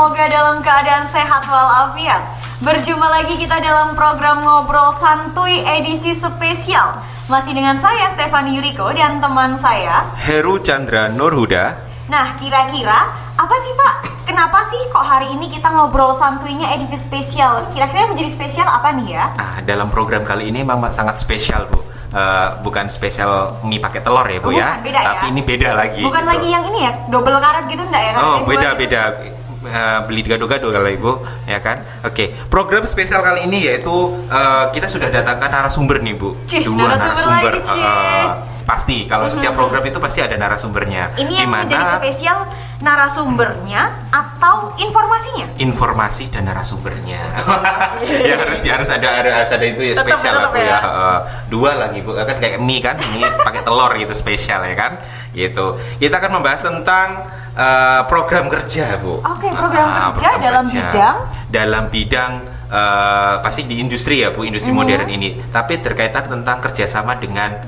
semoga dalam keadaan sehat walafiat Berjumpa lagi kita dalam program Ngobrol Santuy edisi spesial Masih dengan saya Stefani Yuriko dan teman saya Heru Chandra Nurhuda Nah kira-kira apa sih Pak? Kenapa sih kok hari ini kita ngobrol santuinya edisi spesial? Kira-kira menjadi spesial apa nih ya? Nah, dalam program kali ini memang sangat spesial Bu Uh, bukan spesial mie pakai telur ya bu Oh, ya, bukan, beda ya? tapi ini beda lagi. Bukan gitu. lagi yang ini ya, double karet gitu enggak ya? Oh dua beda Eh, beli gado-gado kalau ibu ya kan. Oke program spesial kali ini yaitu eh, kita sudah datangkan narasumber nih bu, Cih, narasumber lagi, Cih. Eh, pasti kalau setiap program itu pasti ada narasumbernya. Ini yang Di mana menjadi spesial narasumbernya atau informasinya? informasi dan narasumbernya. ya harus harus ada ada harus ada itu ya Tetap, spesial tetap aku ya. ya. Eh, dua lagi bu kan kayak mie kan ini pakai telur gitu spesial ya kan gitu. Kita akan membahas tentang eh, program kerja bu. Oke, program Ah, kerja dalam bidang? dalam bidang eh, pasti di industri ya bu industri Mhm. modern ini. Tapi terkaitan tentang kerjasama dengan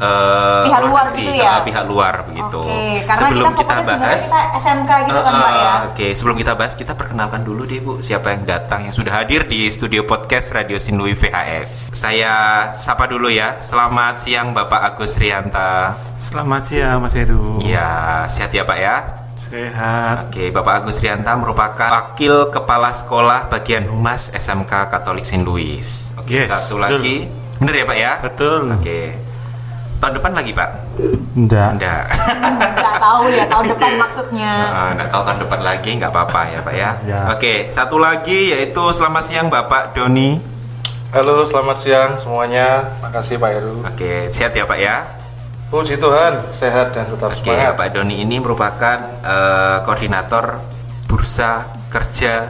eh, Pihak luar negeri, gitu ya? eh, pihak luar begitu. Oke, karena Sebelum kita sebenarnya bahas kita SMK gitu kan Eh, Pak ya? eh, Oke, sebelum kita bahas kita perkenalkan dulu deh Bu siapa yang datang yang sudah hadir di studio podcast Radio Sinlui VHS. Saya sapa dulu ya. Selamat siang Bapak Agus Rianta. Selamat siang Mas Heru. Ya, sehat ya Pak ya. Sehat. Oke, Bapak Agus Rianta merupakan Wakil Kepala Sekolah Bagian Humas SMK Katolik Saint Louis. Oke, Yes, satu betul. lagi. Bener ya Pak ya? Betul. Oke. Tahun depan lagi Pak? Enggak. Enggak. Nggak tahu ya tahun depan maksudnya. Eh, nggak tahu tahun depan lagi nggak apa-apa ya Pak ya. Ya. Oke, satu lagi yaitu selamat siang Bapak Doni. Halo, selamat siang semuanya. Makasih Pak Heru. Oke, sehat ya Pak ya. Puji Tuhan, sehat dan tetap Oke, semangat. Pak Doni ini merupakan eh, koordinator bursa kerja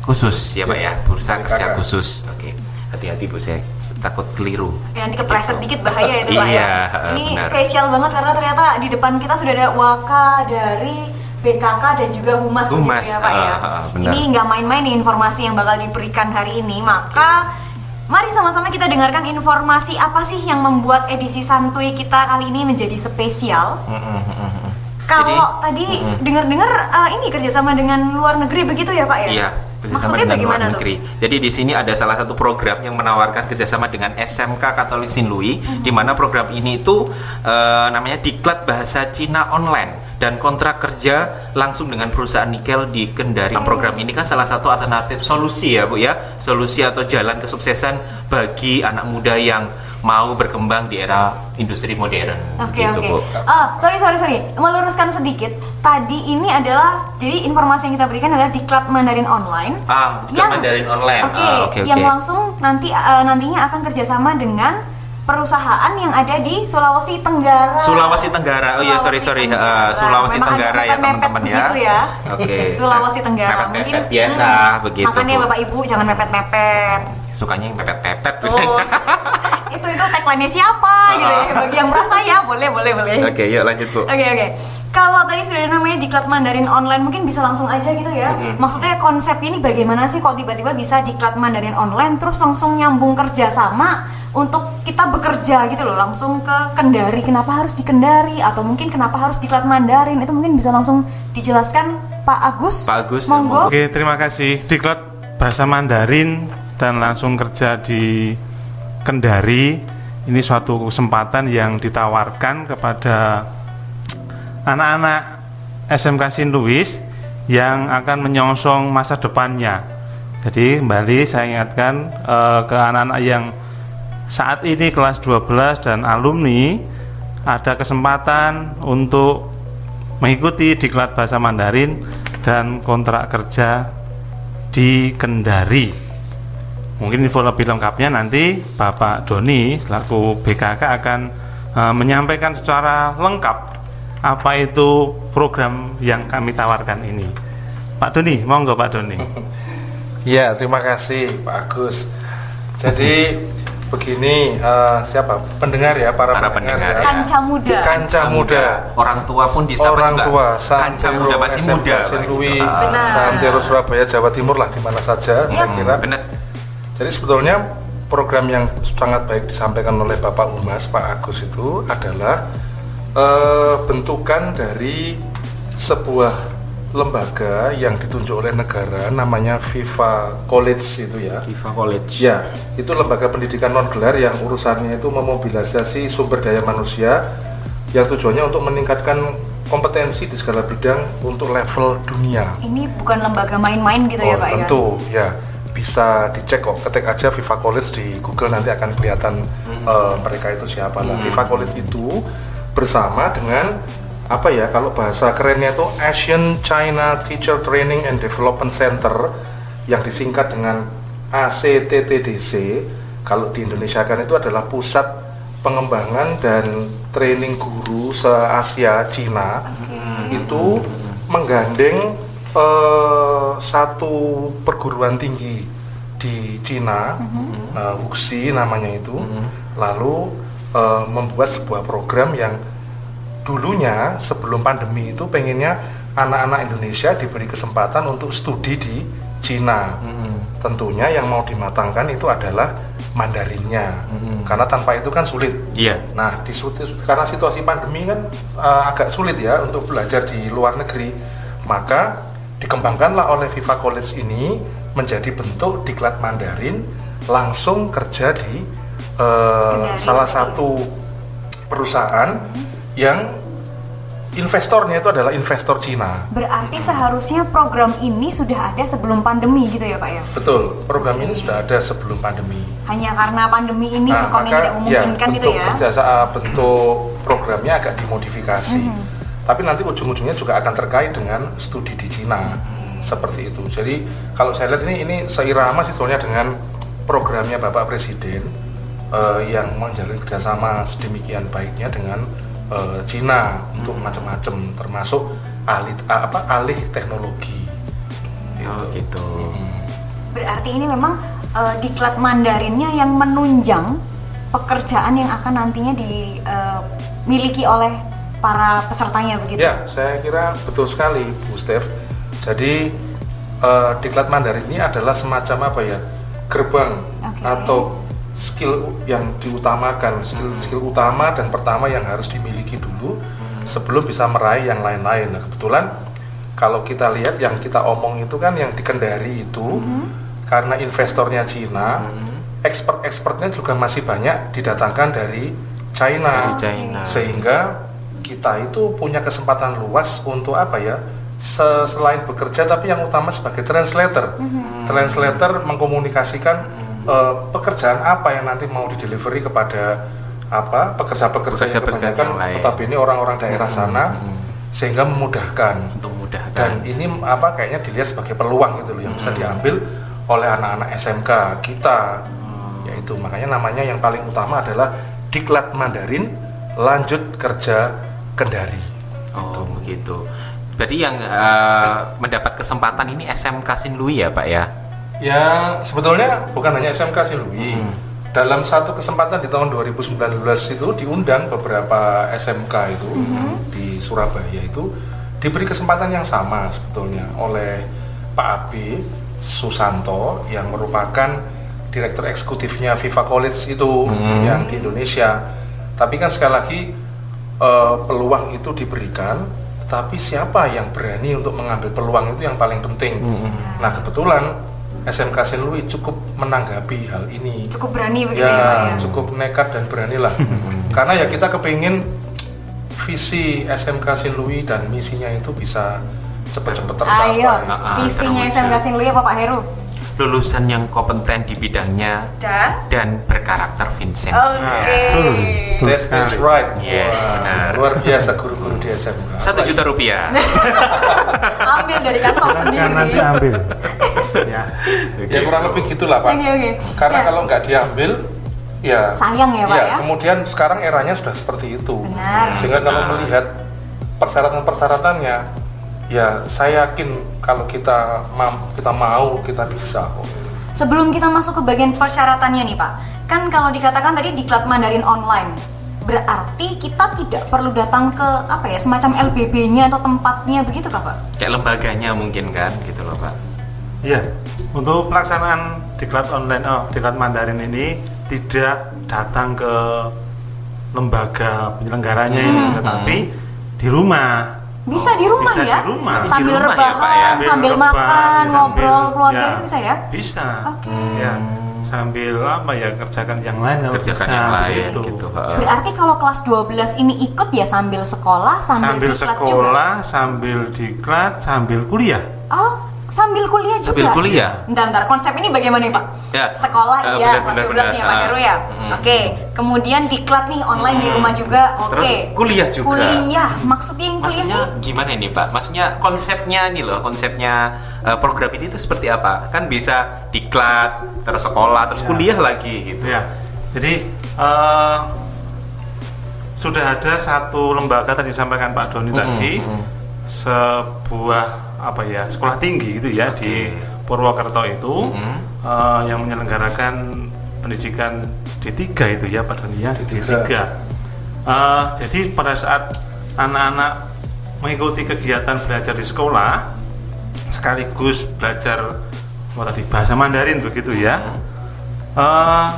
khusus ya Pak ya, bursa BKK. kerja khusus. Oke, hati-hati Bu saya takut keliru. Ya, nanti kepleset Gitu. dikit bahaya itu Pak Iya, ya. Ini benar. spesial banget karena ternyata di depan kita sudah ada waka dari BKK dan juga Humas, Humas, ya Pak ya. ah, benar. ini nggak main-main nih informasi yang bakal diberikan hari ini. Maka mari sama-sama kita dengarkan informasi apa sih yang membuat edisi santuy kita kali ini menjadi spesial. Kalau tadi dengar-dengar eh, ini kerjasama dengan luar negeri begitu ya Pak ya? Iya, kerjasama Maksudnya dengan bagaimana luar tuh? negeri. Jadi di sini ada salah satu program yang menawarkan kerjasama dengan SMK Katolik Saint Louis, Mhm. di mana program ini itu eh, namanya Diklat Bahasa Cina Online dan kontrak kerja langsung dengan perusahaan nikel di Kendari. Program ini kan salah satu alternatif solusi ya bu ya, solusi atau jalan kesuksesan bagi anak muda yang mau berkembang di era industri modern. Oke gitu, oke. Bu. Ah, sorry sorry sorry. Meluruskan sedikit. Tadi ini adalah jadi informasi yang kita berikan adalah diklat Mandarin online. Ah, Diklat Mandarin Online. Oke. Ah, oke, yang oke. langsung nanti eh, nantinya akan kerjasama dengan perusahaan yang ada di Sulawesi Tenggara. Sulawesi Tenggara. Oh iya, sorry sorry. Tenggara. Sulawesi Memang Tenggara ya mepet-mepet teman-teman ya. begitu ya. Oke. Sulawesi Tenggara. Mepet-mepet Mungkin biasa hmm, begitu. Makanya. Bapak Ibu jangan mepet-mepet. Sukanya yang pepet-pepet Oh. itu itu tagline siapa gitu ya. Bagi yang merasa ya, boleh boleh boleh. Oke, yuk lanjut Bu. Oke oke. Kalau tadi sudah namanya diklat Mandarin online mungkin bisa langsung aja gitu ya. Maksudnya konsepnya ini bagaimana sih kok tiba-tiba bisa diklat Mandarin online terus langsung nyambung kerja sama untuk kita bekerja gitu loh langsung ke Kendari. Kenapa harus di Kendari atau mungkin kenapa harus diklat Mandarin? Itu mungkin bisa langsung dijelaskan Pak Agus. Pak Agus, monggo. Oke, terima kasih. Diklat bahasa Mandarin dan langsung kerja di Kendari. Ini suatu kesempatan yang ditawarkan kepada anak-anak SMK Saint Louis yang akan menyongsong masa depannya. Jadi kembali saya ingatkan eh, ke anak-anak yang saat ini kelas 12 dan alumni ada kesempatan untuk mengikuti diklat bahasa Mandarin dan kontrak kerja di Kendari. Mungkin info lebih lengkapnya nanti Bapak Doni selaku BKK akan eh, menyampaikan secara lengkap apa itu program yang kami tawarkan ini. Pak Doni, monggo Pak Doni. Ya, terima kasih Pak Agus. Jadi begini, eh, siapa pendengar ya para, Para pendengar. ya. Kanca muda. Kanca muda. Orang tua pun disapa Orang juga. tua, Kanca muda masih SMK muda. Benar. Santero Surabaya, Jawa Timur lah di mana saja saya kira. Benar. Jadi sebetulnya program yang sangat baik disampaikan oleh Bapak Humas Pak Agus itu adalah eh, bentukan dari sebuah lembaga yang ditunjuk oleh negara namanya Viva College itu ya. Viva College. Ya, itu lembaga pendidikan non gelar yang urusannya itu memobilisasi sumber daya manusia yang tujuannya untuk meningkatkan kompetensi di segala bidang untuk level dunia. Ini bukan lembaga main-main gitu ya oh, Pak ya? tentu ya bisa dicek kok. Ketik aja Viva College di Google nanti akan kelihatan eh, mereka itu siapa. Lah Viva College itu bersama dengan apa ya kalau bahasa kerennya itu Asian China Teacher Training and Development Center yang disingkat dengan ACTTDC kalau di Indonesia kan itu adalah pusat pengembangan dan training guru se Asia Cina itu menggandeng eh, satu perguruan tinggi di Cina, eh, Wuxi namanya itu, lalu eh, membuat sebuah program yang dulunya sebelum pandemi itu pengennya anak-anak Indonesia diberi kesempatan untuk studi di Cina. Tentunya yang mau dimatangkan itu adalah Mandarinnya, karena tanpa itu kan sulit. Iya. Nah, di karena situasi pandemi kan eh, agak sulit ya untuk belajar di luar negeri, maka dikembangkanlah oleh Viva College ini menjadi bentuk diklat Mandarin langsung kerja di Kendari. salah satu perusahaan yang investornya itu adalah investor Cina. Berarti seharusnya program ini sudah ada sebelum pandemi gitu ya Pak ya? Betul, program ini sudah ada sebelum pandemi. Hanya karena pandemi ini Nah, maka, tidak memungkinkan ya, gitu ya? kerjasama bentuk programnya agak dimodifikasi. Mhm. Tapi nanti ujung-ujungnya juga akan terkait dengan studi di Cina. Seperti itu. Jadi kalau saya lihat ini ini seirama sih sebenarnya dengan programnya Bapak Presiden eh, yang menjalin kerjasama sedemikian baiknya dengan eh, Cina untuk macam-macam termasuk alih apa alih teknologi. Oh gitu. Berarti ini memang eh, diklat Mandarinnya yang menunjang pekerjaan yang akan nantinya dimiliki oleh para pesertanya begitu? Ya, saya kira betul sekali, Bu Steph. Jadi eh, diklat Mandarin ini adalah semacam apa ya gerbang Oke. atau skill yang diutamakan, skill skill utama dan pertama yang harus dimiliki dulu sebelum bisa meraih yang lain-lain. Nah, kebetulan kalau kita lihat yang kita omong itu kan yang di Kendari itu karena investornya Cina, expert-expertnya juga masih banyak didatangkan dari China Dari China. sehingga kita itu punya kesempatan luas untuk apa ya se- selain bekerja tapi yang utama sebagai translator. Translator mengkomunikasikan eh, pekerjaan apa yang nanti mau didelivery kepada apa pekerja-pekerja yang kebanyakan lain. notabene orang-orang daerah sana sehingga memudahkan. Untuk memudahkan. dan ini apa kayaknya dilihat sebagai peluang gitu loh yang bisa diambil oleh anak-anak SMK kita. Yaitu makanya namanya yang paling utama adalah diklat Mandarin lanjut kerja Kendari Oh begitu. Berarti yang eh, mendapat kesempatan ini SMK Sinlui ya Pak ya? ya sebetulnya bukan hanya SMK Silui dalam satu kesempatan di tahun 2019 itu diundang beberapa SMK itu di Surabaya itu diberi kesempatan yang sama sebetulnya oleh Pak Abi Susanto yang merupakan direktur eksekutifnya Viva College itu yang di Indonesia. Tapi kan sekali lagi eh, peluang itu diberikan, tapi siapa yang berani untuk mengambil peluang itu yang paling penting. Nah kebetulan SMK Saint Louis cukup menanggapi hal ini Cukup berani begitu ya, Pak ya? ya cukup nekat dan beranilah karena ya kita kepingin visi SMK Saint Louis dan misinya itu bisa cepat-cepat tercapai Ayo, Ah, visinya terwujud. SMK Sinlui apa Pak Heru? Lulusan yang kompeten di bidangnya Dan? dan berkarakter Vincent. Oke. betul. Betul That- that's right Yes, Wah, benar. luar biasa guru-guru di SMK Satu juta rupiah. Ambil dari kantong Kan sendiri. nanti ambil. ya. ya kurang lebih gitulah Pak Oke, oke. karena Ya. kalau nggak diambil ya Sayang ya, Pak, ya? kemudian sekarang eranya sudah seperti itu Benar. sehingga kalau melihat persyaratan-persyaratannya ya saya yakin kalau kita mam- kita mau kita bisa kok Sebelum kita masuk ke bagian persyaratannya nih Pak, kan kalau dikatakan tadi diklat Mandarin online, berarti kita tidak perlu datang ke apa ya semacam LBB-nya atau tempatnya begitu kah Pak? Kayak lembaganya mungkin kan gitu loh Pak. Iya, untuk pelaksanaan diklat online, oh, diklat Mandarin ini tidak datang ke lembaga penyelenggaranya ini, tetapi di rumah. Bisa di rumah Bisa ya? di rumah. Di Sambil rumah ya, rebahan, Pak, ya? sambil, rebahan, makan, sambil- ngobrol keluarga ya, itu bisa ya? Bisa. Oke. Ya, sambil apa ya kerjakan yang lain kalau Kerjakan bisa yang lain gitu. heeh. Berarti kalau kelas 12 ini ikut ya sambil sekolah, sambil, Sambil diklat juga? sekolah, sambil diklat, sambil kuliah. Oh, sambil kuliah juga? Sambil kuliah? Bentar, bentar. Konsep ini bagaimana nih Pak? Ya. Sekolah Eh, iya, benar, kelas benar, 12 nih ya Pak. Heru ya? Hmm. Oke, kemudian diklat nih online di rumah juga, oke. Terus kuliah juga. Kuliah, maksudnya yang kuliah Maksudnya nih? gimana nih Pak? Maksudnya konsepnya nih loh, konsepnya eh, program ini tuh seperti apa? Kan bisa diklat, terus sekolah, terus Ya. kuliah lagi gitu. Ya, jadi eh, sudah ada satu lembaga tadi disampaikan Pak Doni tadi, sebuah apa ya sekolah tinggi gitu ya di Purwokerto itu eh, yang menyelenggarakan pendidikan D3 itu ya Pak Doni ya D3. Eh, jadi pada saat anak-anak mengikuti kegiatan belajar di sekolah sekaligus belajar apa tadi bahasa Mandarin begitu ya. Eh,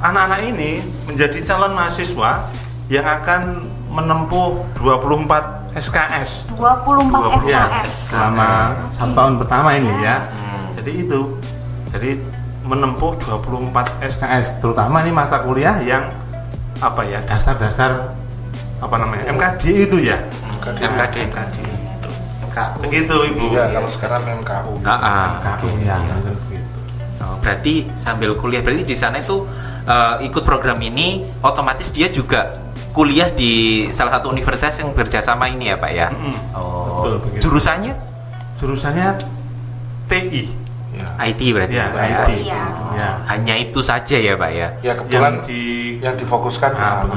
anak-anak ini menjadi calon mahasiswa yang akan menempuh 24 SKS 24 ya, SKS. selama satu tahun pertama ini ya. Jadi itu, jadi menempuh 24 SKS, terutama ini masa kuliah yang apa ya dasar-dasar apa namanya MKD itu ya. MKD. MKD itu. MKU. Begitu ibu. Iya, kalau sekarang MKU. Ah, ah. MKD ya, begitu. Oh, berarti sambil kuliah berarti di sana itu eh, ikut program ini otomatis dia juga kuliah di salah satu universitas yang bekerjasama ini ya Pak ya. Mm-mm. Oh. Betul, begitu. Jurusannya Jurusannya TI. Ya. IT berarti Ya, Pak ya. IT. Iya. gitu, Ya. Hanya itu saja ya Pak ya. Ya kebetulan Yang di yang difokuskan di Ah, sana.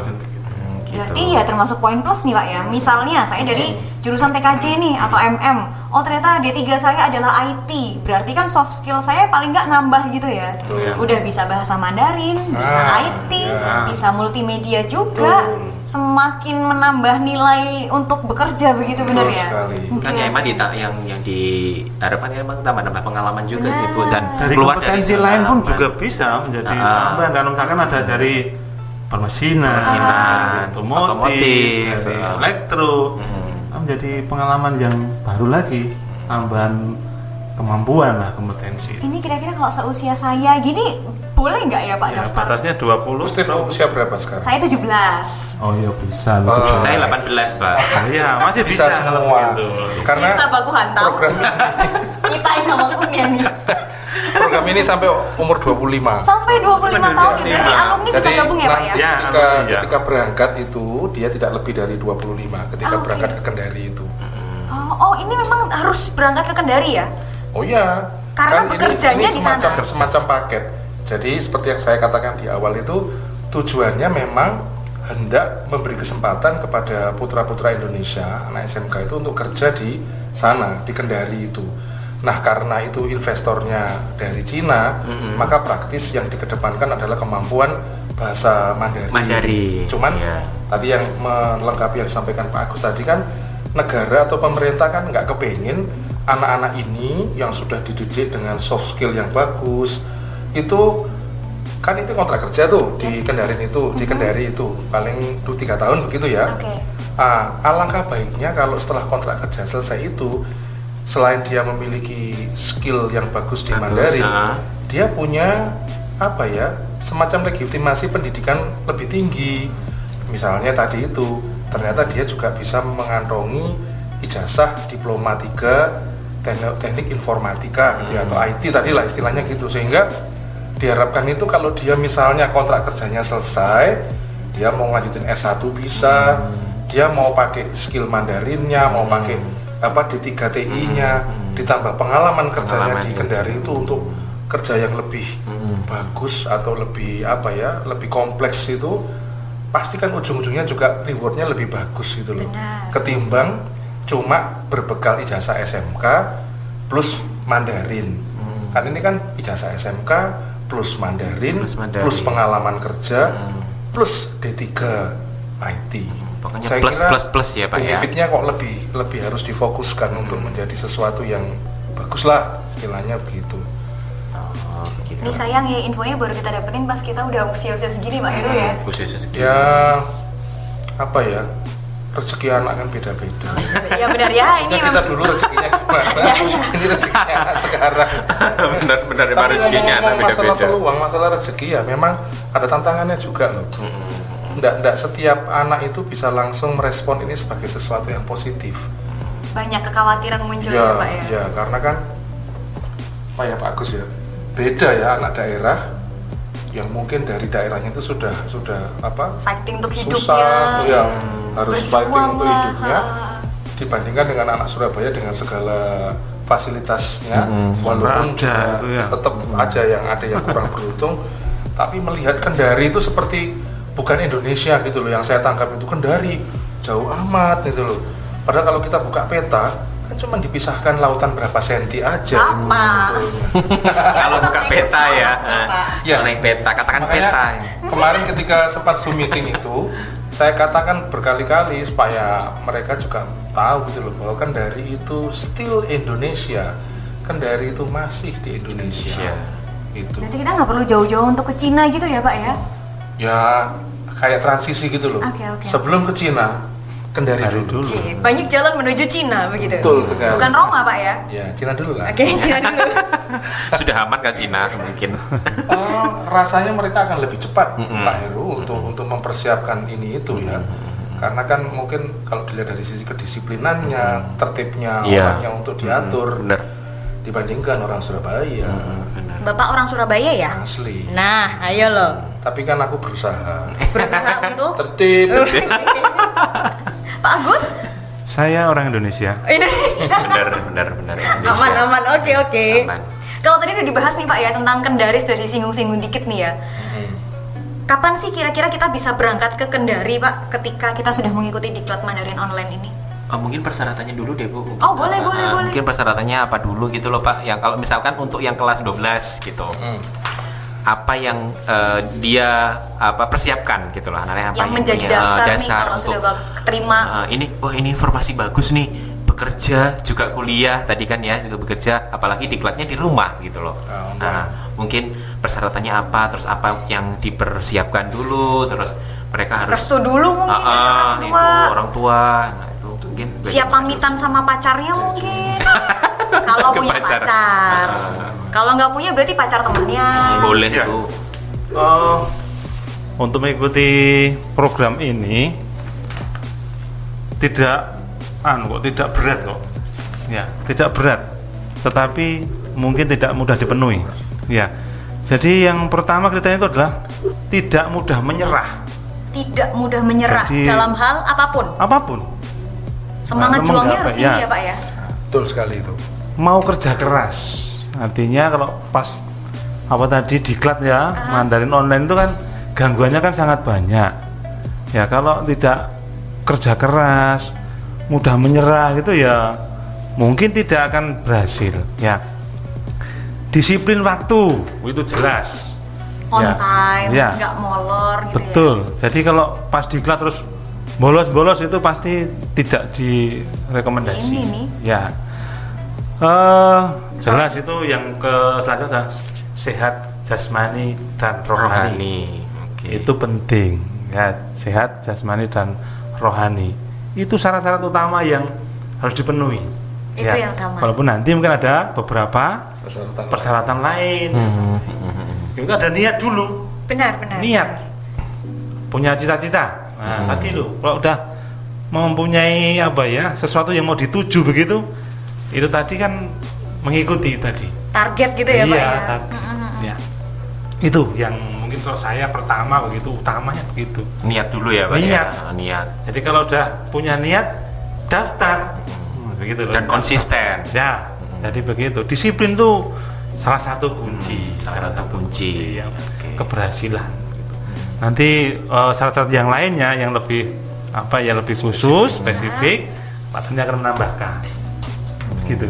Gitu. Berarti ya termasuk poin plus nih Pak ya. Misalnya saya dari jurusan TKJ nih atau MM. Oh ternyata D3 saya adalah IT. Berarti kan soft skill saya paling nggak nambah gitu ya. Betul. ya. Udah bisa bahasa Mandarin, bisa Ah, IT, iya. bisa multimedia juga. Betul. Semakin menambah nilai untuk bekerja begitu benar ya. sekali. Kan ya emang di, yang yang diharapkan ya emang tambah nambah pengalaman juga sih Bu dan dari keluar kompetensi dari lain pun juga bisa menjadi Ah. tambahan karena misalkan ada dari permesinan, Permesinan, dari otomotif, otomotif, ah. elektro, Kan menjadi pengalaman yang baru lagi, tambahan kemampuan lah kompetensi. Ini kira-kira kalau seusia saya gini boleh nggak ya Pak Ya, daftar? batasnya 20 Lu Steve usia berapa sekarang? Saya 17. Oh iya bisa, Oh, bisa. saya 18 Pak. Oh, iya, masih bisa, Bisa kalau semua. begitu. Karena Bisa baku hantam. Kita yang maksudnya nih. program ini sampai umur 25. Sampai 25 tahun nih, berarti 25. alumni bisa Jadi gabung ya Pak ya? Ya, ketika, ya. ketika berangkat itu dia tidak lebih dari 25 ketika Ah, oke. berangkat ke Kendari itu. Oh, oh, ini memang harus berangkat ke Kendari ya? Oh iya. Karena Kan ini- bekerjanya ini di semacam, sana. semacam paket. Jadi seperti yang saya katakan di awal itu tujuannya memang hendak memberi kesempatan kepada putra-putra Indonesia anak SMK itu untuk kerja di sana di Kendari itu. Nah karena itu investornya dari Cina, maka praktis yang dikedepankan adalah kemampuan bahasa Mandarin. Mandarin, Cuman iya. tadi yang melengkapi yang disampaikan Pak Agus tadi kan negara atau pemerintah kan nggak kepingin anak-anak ini yang sudah dididik dengan soft skill yang bagus itu kan itu kontrak kerja tuh di Kendarin itu di Kendari itu paling dua tiga tahun begitu ya. Oke. Ah, alangkah baiknya kalau setelah kontrak kerja selesai itu selain dia memiliki skill yang bagus di Mandarin, ah. dia punya apa ya semacam legitimasi pendidikan lebih tinggi. Misalnya tadi itu ternyata dia juga bisa mengantongi ijazah diploma 3 teknik, teknik informatika gitu ya, atau IT tadi lah istilahnya gitu sehingga diharapkan itu kalau dia misalnya kontrak kerjanya selesai dia mau lanjutin S1 bisa dia mau pakai skill Mandarinnya mau pakai apa D3 TI-nya ditambah pengalaman kerjanya Pengalaman di Kendari itu untuk kerja yang lebih bagus atau lebih apa ya lebih kompleks itu pasti kan ujung-ujungnya juga rewardnya lebih bagus gitu loh. Benar. ketimbang cuma berbekal ijazah SMK plus Mandarin. Kan ini kan ijazah SMK plus Mandarin Plus Mandarin. plus pengalaman kerja plus D3 IT Pokoknya Saya plus, kira plus, plus ya, Pak, ya. benefitnya kok lebih lebih harus difokuskan untuk menjadi sesuatu yang bagus lah istilahnya begitu Oh, begitu. Ini sayang ya infonya baru kita dapetin pas kita udah usia-usia segini Pak Heru ya. Khususnya segini. ya apa ya rezeki anak kan beda-beda. ya benar ya ini kita memang dulu rezekinya gimana? Ya, ya. Ini rezekinya anak sekarang. Benar-benar Tapi rezekinya anak ngomong-ngomong masalah beda-beda. peluang, masalah rezeki ya memang ada tantangannya juga loh. Nggak, nggak setiap anak itu bisa langsung merespon ini sebagai sesuatu yang positif. banyak kekhawatiran muncul ya, Ya, Pak ya. ya, karena kan Pak ya Pak Agus ya, beda ya anak daerah yang mungkin dari daerahnya itu sudah sudah apa Fighting untuk hidupnya. susah, ya harus berjuang fighting untuk lah, hidupnya ha. dibandingkan dengan anak Surabaya dengan segala fasilitasnya walaupun Ada juga itu ya. tetap aja yang ada yang kurang beruntung tapi melihat Kendari itu seperti bukan Indonesia gitu loh yang saya tangkap itu Kendari jauh amat gitu loh padahal kalau kita buka peta kan cuma dipisahkan lautan berapa senti aja gitu Apa? sebetulnya. Kalau buka peta ya, Pak. Ya. naik peta, katakan Makanya peta. kemarin ketika sempat zoom meeting itu saya katakan berkali-kali supaya mereka juga tahu gitu loh bahwa Kendari itu still Indonesia Kendari itu masih di Indonesia, itu Berarti kita nggak perlu jauh-jauh untuk ke Cina gitu ya Pak ya? Ya kayak transisi gitu loh Oke, oke. sebelum ke Cina Kendari Dari dulu, banyak jalan menuju Cina begitu. betul sekali Bukan Roma Pak ya? ya Cina dulu lah Oke, Cina dulu. Sudah aman kan Cina mungkin. Eh, rasanya mereka akan lebih cepat Pak Heru untuk untuk mempersiapkan ini itu ya karena kan mungkin kalau dilihat dari sisi kedisiplinannya tertibnya Iya. orangnya untuk diatur Bener. dibandingkan orang Surabaya Bapak orang Surabaya ya? asli Nah, ayo loh. tapi kan aku berusaha Berusaha untuk tertib Pak Agus Saya orang Indonesia. Indonesia. Bener, bener, bener. Indonesia. Aman, aman. Oke, oke. Aman. Kalau tadi udah dibahas nih Pak ya tentang Kendari sudah disinggung-singgung dikit nih ya. Kapan sih kira-kira kita bisa berangkat ke Kendari Pak ketika kita sudah mengikuti diklat Mandarin online ini? Oh, mungkin persyaratannya dulu deh Bu. Mungkin, Oh, boleh, uh, boleh, uh, boleh. Mungkin persyaratannya apa dulu gitu loh Pak. Yang kalau misalkan untuk yang kelas 12 gitu. Hmm. Apa yang uh, dia apa persiapkan gitu loh anaknya apa yang menjadi punya, uh, dasar, nih dasar kalau untuk sudah keterima. uh, ini wah ini informasi bagus nih bekerja juga kuliah tadi kan ya juga bekerja apalagi diklatnya di rumah gitu loh Ah, nah mungkin persyaratannya apa terus apa yang dipersiapkan dulu terus mereka harus Restu dulu mungkin ah, orang itu tua. orang tua nah itu mungkin Siap pamitan sama pacarnya mungkin. kalau punya pacar. pacar. Kalau nggak punya berarti pacar temennya. boleh Iya. tuh Oh, untuk mengikuti program ini tidak anu kok tidak berat kok. Ya, tidak berat. Tetapi mungkin tidak mudah dipenuhi. Ya. Jadi yang pertama kriteria itu adalah tidak mudah menyerah Tidak mudah menyerah Jadi- dalam hal apa pun. apa pun. Semangat Nah, juangnya harus tinggi ya. ya Pak ya. betul sekali itu Mau kerja keras. Artinya kalau pas apa tadi diklat ya, Mandarin online itu kan gangguannya kan sangat banyak. Ya, kalau tidak kerja keras, mudah menyerah gitu ya mungkin tidak akan berhasil ya. Disiplin waktu itu jelas. On Ya, time, ya. nggak molor gitu Betul. Jadi kalau pas diklat terus bolos-bolos itu pasti tidak direkomendasi. Ini nih. Ya. Eh, jelas itu yang ke selanjutnya sehat jasmani dan rohani. rohani oke Itu penting. Ya, sehat jasmani dan rohani. Itu syarat-syarat utama yang harus dipenuhi. Itu Ya, yang utama. Walaupun nanti mungkin ada beberapa persyaratan persyaratan lain. Hmm. Itu ada niat dulu ya. Benar, benar. niat punya cita-cita nah tadi lo kalau udah mempunyai apa ya sesuatu yang mau dituju begitu itu tadi kan mengikuti tadi Target gitu ya Pak iya ya. tadi. ya itu yang mungkin kalau saya pertama begitu utamanya begitu. Niat dulu ya Pak Niat. ya niat. Jadi kalau udah punya niat daftar. Hmm, begitu loh. Dan konsisten. Ya jadi begitu. Disiplin tuh salah satu kunci. Salah satu kunci. yang Oke. keberhasilan gitu. nanti eh, syarat-syarat yang lainnya yang lebih apa ya lebih khusus spesifik. patennya akan menambahkan. Gitu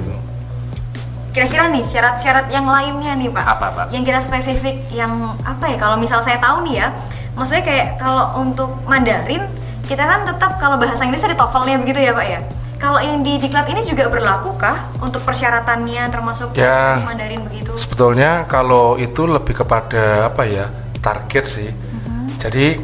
Kira-kira nih syarat-syarat yang lainnya nih Pak. Apa, Pak? Yang kira spesifik yang apa ya? Kalau misal saya tahu nih ya, maksudnya kayak kalau untuk Mandarin kita kan tetap kalau bahasa Inggris ada TOEFL-nya begitu ya Pak ya. Kalau yang di diklat ini juga berlaku kah untuk persyaratannya termasuk Ya. Mandarin begitu? Sebetulnya kalau itu lebih kepada apa ya target sih. Jadi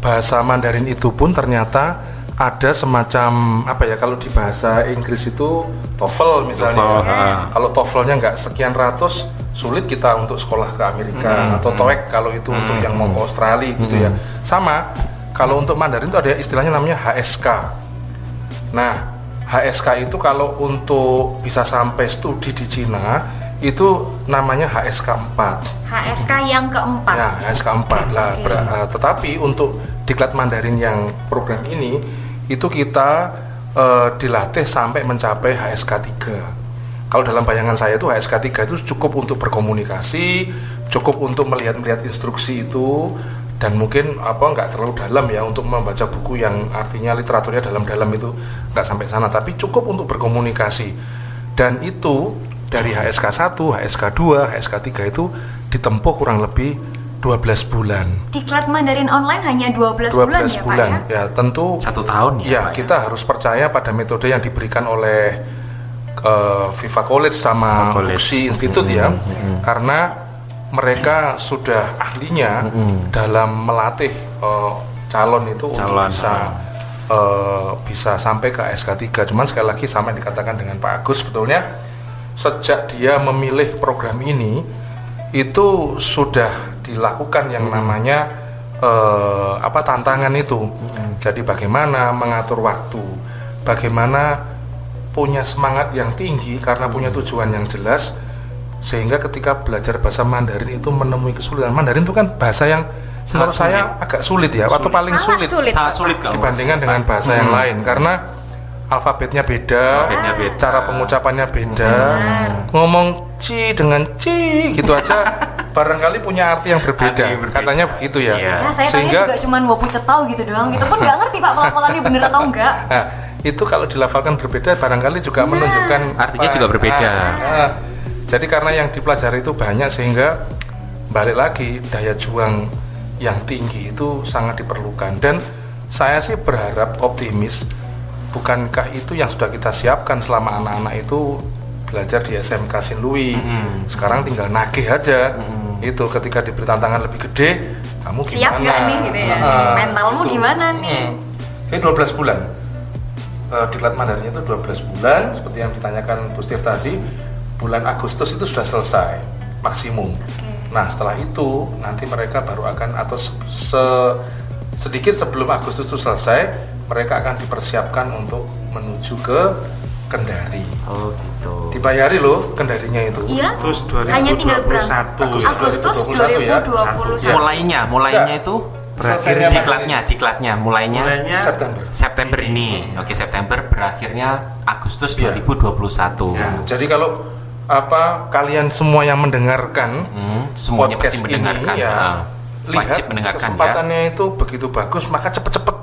bahasa Mandarin itu pun ternyata ada semacam apa ya kalau di bahasa Inggris itu TOEFL misalnya. TOEFL, ya. ha. Kalau TOEFL-nya nggak sekian ratus, sulit kita untuk sekolah ke Amerika atau TOEIC kalau itu untuk yang mau ke Australia gitu ya. Sama kalau untuk Mandarin itu ada istilahnya namanya HSK. Nah, HSK itu kalau untuk bisa sampai studi di Cina itu namanya HSK 4. HSK yang keempat. Ya, HSK 4 lah. Ber- eh, tetapi untuk diklat Mandarin yang program ini itu kita eh, dilatih sampai mencapai HSK 3. Kalau dalam bayangan saya itu HSK 3 itu cukup untuk berkomunikasi, cukup untuk melihat-melihat instruksi itu dan mungkin apa nggak terlalu dalam ya untuk membaca buku yang artinya literaturnya dalam-dalam itu nggak sampai sana tapi cukup untuk berkomunikasi dan itu dari HSK 1, HSK 2, HSK 3 itu ditempuh kurang lebih 12 bulan. Diklat Mandarin online hanya 12, 12 bulan, ya Pak ya? ya tentu Satu tahun ya, ya Pak, ya? kita harus percaya pada metode yang diberikan oleh eh, Viva College sama College. Buksi Institute ya karena mereka sudah ahlinya dalam melatih eh, calon itu untuk Calon, bisa eh, bisa sampai ke SK 3 cuman sekali lagi sama yang dikatakan dengan Pak Agus sebetulnya sejak dia memilih program ini itu sudah dilakukan yang namanya eh, apa tantangan itu. Jadi bagaimana mengatur waktu? Bagaimana punya semangat yang tinggi karena punya tujuan yang jelas sehingga ketika belajar bahasa Mandarin itu menemui kesulitan. Mandarin itu kan bahasa yang menurut sulit. saya agak sulit ya atau paling Sangat sulit, sulit. Sangat sulit kalau dibandingkan dengan bahasa yang lain. Karena alfabetnya beda, Alfabetnya beda. cara pengucapannya beda, ngomong ci dengan ci gitu aja barangkali punya arti yang berbeda, Arti yang berbeda. katanya begitu ya. Iya. Nah, saya Sehingga juga cuman wapu cetau gitu doang. Gitu pun nggak ngerti Pak pelafalannya bener atau enggak. Nah, itu kalau dilafalkan berbeda barangkali juga menunjukkan Artinya apa- juga berbeda. Ah, ah. jadi karena yang dipelajari itu banyak sehingga balik lagi daya juang yang tinggi itu sangat diperlukan dan saya sih berharap optimis bukankah itu yang sudah kita siapkan selama anak-anak itu belajar di SMK Sin Louis sekarang tinggal nagih aja itu ketika diberi tantangan lebih gede kamu gimana Siap nggak nih gitu ya? Ah, Mentalmu itu. gimana nih? Hmm. Kayak 12 bulan. Eh, diklat Mandarinnya itu 12 bulan seperti yang ditanyakan Bu Steve tadi. Bulan Agustus itu sudah selesai maksimum. Nah, setelah itu nanti mereka baru akan atau se- se- sedikit sebelum Agustus itu selesai, mereka akan dipersiapkan untuk menuju ke Kendari. Oh gitu. Dibayari loh Kendarinya itu. Iya. Agustus Hanya tinggal berangkat. 2021 Agustus 2021 ya. 2021. Mulainya, mulainya Enggak. itu Berakhir diklatnya, diklatnya mulainya mulainya September. September ini. Oke, September berakhirnya Agustus Iya. 2021. Ya, jadi kalau apa kalian semua yang mendengarkan Hmm, semuanya podcast pasti mendengarkan. ini ya Ah. lihat Wajib mendengarkan ya. kesempatannya itu begitu bagus maka cepet-cepet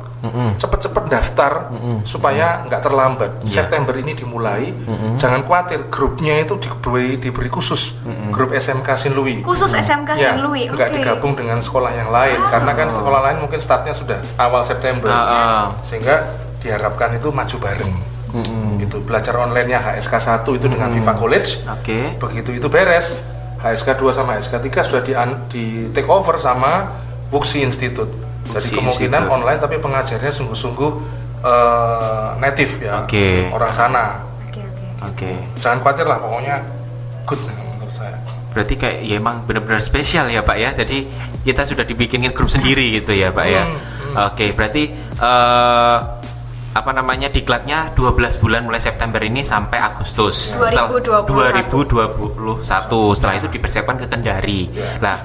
cepet-cepet daftar supaya nggak terlambat. Iya. September ini dimulai. Jangan khawatir grupnya itu diberi diberi khusus. Grup SMK Sin Louis Khusus SMK ya. Louis. nggak digabung dengan sekolah yang lain. Karena kan sekolah lain mungkin startnya sudah awal September. Ah, ah. sehingga diharapkan itu maju bareng. Itu belajar onlinenya HSK 1 itu dengan Viva College. Oke. begitu itu beres. HSK 2 sama HSK 3 sudah di, di take over sama Wuxi Institute jadi kemungkinan Institute. online tapi pengajarnya sungguh-sungguh eh, native ya Oke. orang sana Oke, oke. Oke. jangan khawatir lah pokoknya good lah menurut saya Berarti kayak ya emang benar-benar spesial ya Pak ya. Jadi kita sudah dibikinkan grup sendiri gitu ya Pak ya. Oke, berarti eh apa namanya diklatnya 12 bulan mulai September ini sampai Agustus 2021. 2021. Setelah itu dipersiapkan ke Kendari. Nah,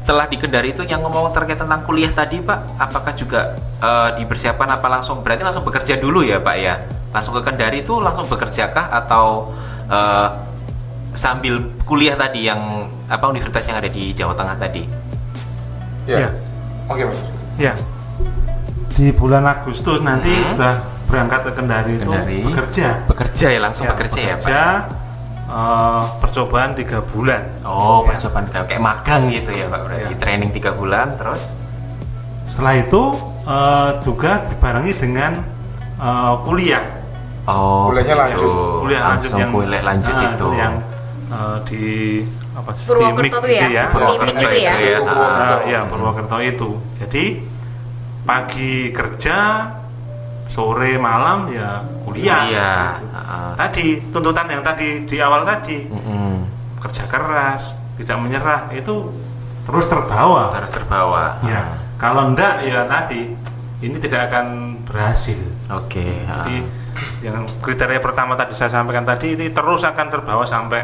setelah di Kendari itu yang ngomong terkait tentang kuliah tadi Pak, apakah juga eh, dipersiapkan apa langsung berarti langsung bekerja dulu ya Pak ya? Langsung ke Kendari itu langsung bekerjakah atau eh, sambil kuliah tadi yang apa universitas yang ada di Jawa Tengah tadi? ya Ya. oke Mas Ya. Di bulan Agustus nanti sudah berangkat ke Kendari, Hmm. Kendari. itu bekerja. Bekerja ya langsung bekerja ya Pak? Eh, percobaan tiga bulan. Oh, Ya. percobaan kayak magang gitu ya Pak berarti Ya. training tiga bulan terus Setelah itu eh, juga dibarengi dengan eh, kuliah. oh Kuliahnya gitu. lanjut. Kuliah lanjut langsung yang kuliah lanjut ah, itu yang eh, di apa sih, Purwokerto di MIK tuh ya? ya. Purwokerto Purwokerto itu ya? itu ya. Ah, ya Purwokerto itu. Jadi pagi kerja, sore malam ya kuliah. Kuliah, Gitu. heeh. Tadi tuntutan yang tadi di awal tadi Mm-mm. kerja keras, tidak menyerah itu terus terbawa. harus terbawa Ya, kalau enggak ya tadi ini tidak akan berhasil. oke ha. Jadi yang kriteria pertama tadi saya sampaikan tadi ini terus akan terbawa sampai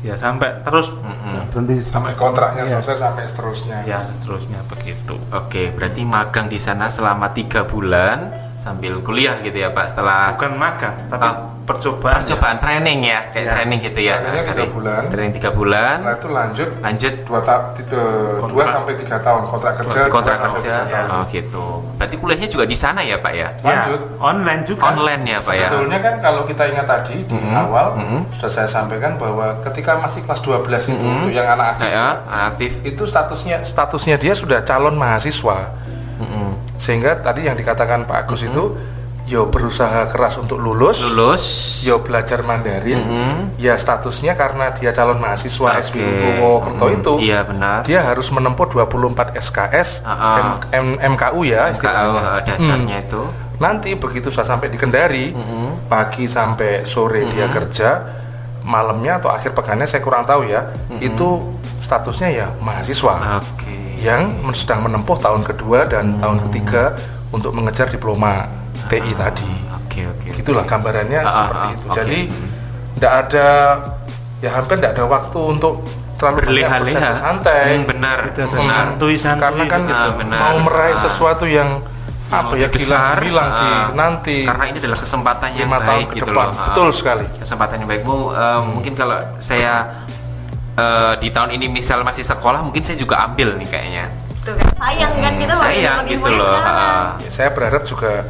ya sampai terus nggak berhenti sampai kontraknya ya, selesai sampai seterusnya ya seterusnya begitu. Oke, berarti magang di sana selama tiga bulan sambil kuliah gitu ya Pak. Setelah Bukan magang, tapi Ah, percobaan. percobaan training ya, kayak Ya. training gitu ya. Trainingnya Sorry. tiga bulan. Training tiga bulan. setelah itu lanjut Lanjut dua, ta- tiga, dua sampai tiga tahun kontrak kerja kontrak kerja. tahun. Oh gitu. Berarti kuliahnya juga di sana ya Pak ya? Ya, Lanjut. online juga. Online ya Pak ya? Sebetulnya kan kalau kita ingat tadi di Mhm, awal mhm. sudah saya sampaikan bahwa ketika masih kelas 12 itu Mhm. untuk yang anak aktif Ya, anak aktif. itu statusnya statusnya dia sudah calon mahasiswa Mm-mm. sehingga tadi yang dikatakan Pak Agus itu yo berusaha keras untuk lulus. Lulus. yo belajar Mandarin Mhm. ya statusnya karena dia calon mahasiswa Oke. SBU Purwokerto Mhm. itu Iya benar. dia harus menempuh 24 SKS ah. M- M- MKU ya istilahnya uh, dasarnya Hmm. itu. nanti begitu sudah sampai di Kendari Mhm. pagi sampai sore dia kerja malamnya atau akhir pekannya saya kurang tahu ya itu statusnya ya mahasiswa Oke. Yang sedang menempuh tahun kedua dan tahun ketiga untuk mengejar diploma TI tadi Oke oke. gitulah gambarannya Ah, ah, seperti ah, itu oke. jadi tidak ada ya hampir tidak ada waktu untuk terlalu Berleha-leha. santai Hmm, benar. Ada Hmm. santuy-santuy karena kan gitu. Ah, benar. mau meraih Ah. sesuatu yang apa ya besar bilang di ah, nanti karena ini adalah kesempatan yang tahun baik ke gitu depan loh Ah, betul sekali kesempatan yang baik Bu eh, mungkin kalau saya eh, di tahun ini misal masih sekolah mungkin saya juga ambil nih kayaknya. Tuh kan sayang kan kita Hmm, sayang gitu loh. Ya, saya berharap juga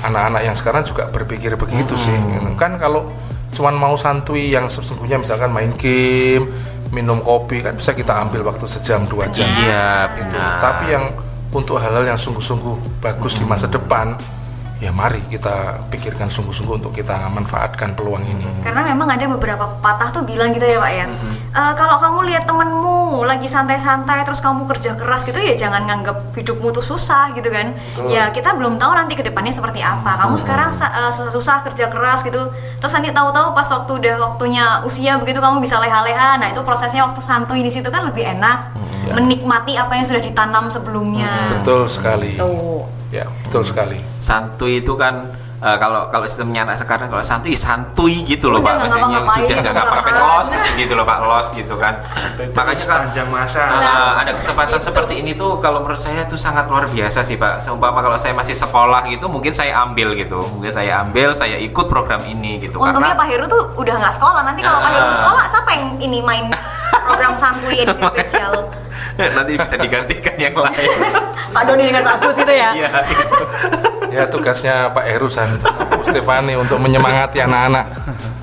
anak-anak yang sekarang juga berpikir begitu sih. Hmm. kan kalau cuman mau santuy yang sesungguhnya misalkan main game minum kopi kan bisa kita ambil waktu sejam dua jam. Iya itu benar. Tapi yang untuk hal-hal yang sungguh-sungguh bagus di masa depan ya mari kita pikirkan sungguh-sungguh untuk kita manfaatkan peluang ini Karena memang ada beberapa pepatah tuh bilang gitu ya pak ya. "Eh, kalau kamu lihat temenmu lagi santai-santai terus kamu kerja keras gitu ya jangan nganggap hidupmu tuh susah gitu kan. Ya kita belum tahu nanti ke depannya seperti apa. Kamu sekarang sa- eh, susah-susah kerja keras gitu. Terus nanti tahu-tahu pas waktu udah waktunya usia begitu kamu bisa leha-leha. Nah itu prosesnya waktu santuy di situ kan lebih enak. Menikmati apa yang sudah ditanam sebelumnya. betul sekali Tuh. Ya betul sekali. Santuy itu kan eh, kalau kalau sistemnya anak sekarang kalau santuy santuy gitu loh Udah pak maksudnya ngapa-ngapain, sudah nggak nggak ngapa-ngapain ngapa-ngapain. los gitu loh pak los gitu kan makanya kan sepanjang masa. Uh, ada kesempatan seperti ini tuh kalau menurut saya itu sangat luar biasa sih pak. Seumpama kalau saya masih sekolah gitu, mungkin saya ambil gitu, mungkin saya ambil, saya ikut program ini gitu. Untungnya Pak karena Heru tuh udah nggak sekolah. Nanti kalau Pak Heru Ah. sekolah, siapa yang ini main program santuy edisi spesial? nanti bisa digantikan yang lain. Pak Doni dengan Pak Agus itu ya. Iya. gitu. Ya tugasnya Pak Heru dan Stefani untuk menyemangati anak-anak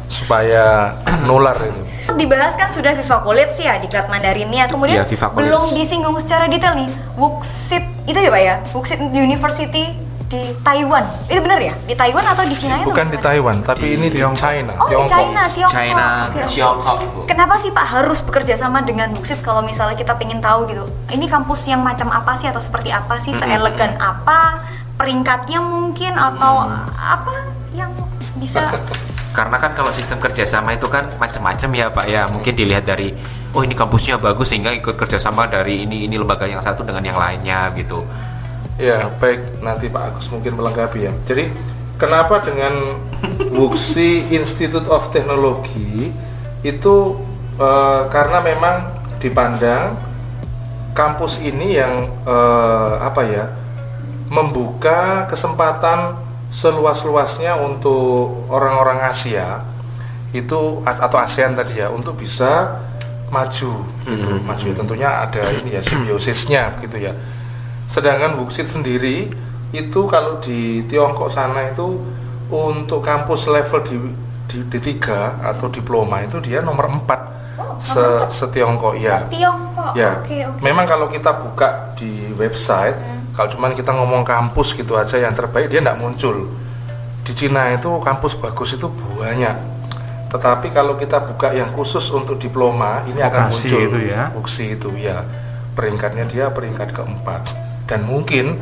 supaya nular itu Dibahas kan sudah Viva College ya di Klat Mandarinnya. Kemudian Viva College. belum disinggung secara detail nih. Wuxit itu ya Pak ya? Wuxit University di Taiwan. Itu benar ya? Di Taiwan atau di Cina itu? bukan di Taiwan tapi ini di Tiongkok. China Oh, di China, Tiongkok. China, oke. Tiongkok. Kenapa sih Pak harus bekerja sama dengan Wuxit kalau misalnya kita pengen tahu gitu? Ini kampus yang macam apa sih atau seperti apa sih? Seelegan apa? Peringkatnya mungkin atau apa yang bisa Karena kan kalau sistem kerjasama itu kan macam-macam ya Pak ya. Mungkin dilihat dari oh ini kampusnya bagus sehingga ikut kerjasama dari ini ini lembaga yang satu dengan yang lainnya gitu. ya baik nanti Pak Agus mungkin melengkapi ya jadi kenapa dengan Wuxi Institute of Technology itu eh, karena memang dipandang kampus ini yang eh, apa ya membuka kesempatan seluas-luasnya untuk orang-orang Asia itu as- atau ASEAN tadi ya untuk bisa maju gitu. Maju ya tentunya ada ini ya simbiosisnya gitu ya. Sedangkan Wuxit sendiri itu kalau di Tiongkok sana itu untuk kampus level di di, di tiga atau diploma itu dia nomor 4 se, se-Tiongkok ya Tiongkok? Ya, Oke, oke. memang kalau kita buka di website, kalau cuman kita ngomong kampus gitu aja yang terbaik dia tidak muncul. Di Cina itu kampus bagus itu banyak. Tetapi kalau kita buka yang khusus untuk diploma, ini akan muncul. itu ya. Vuxi itu ya. Peringkatnya dia peringkat keempat. Dan mungkin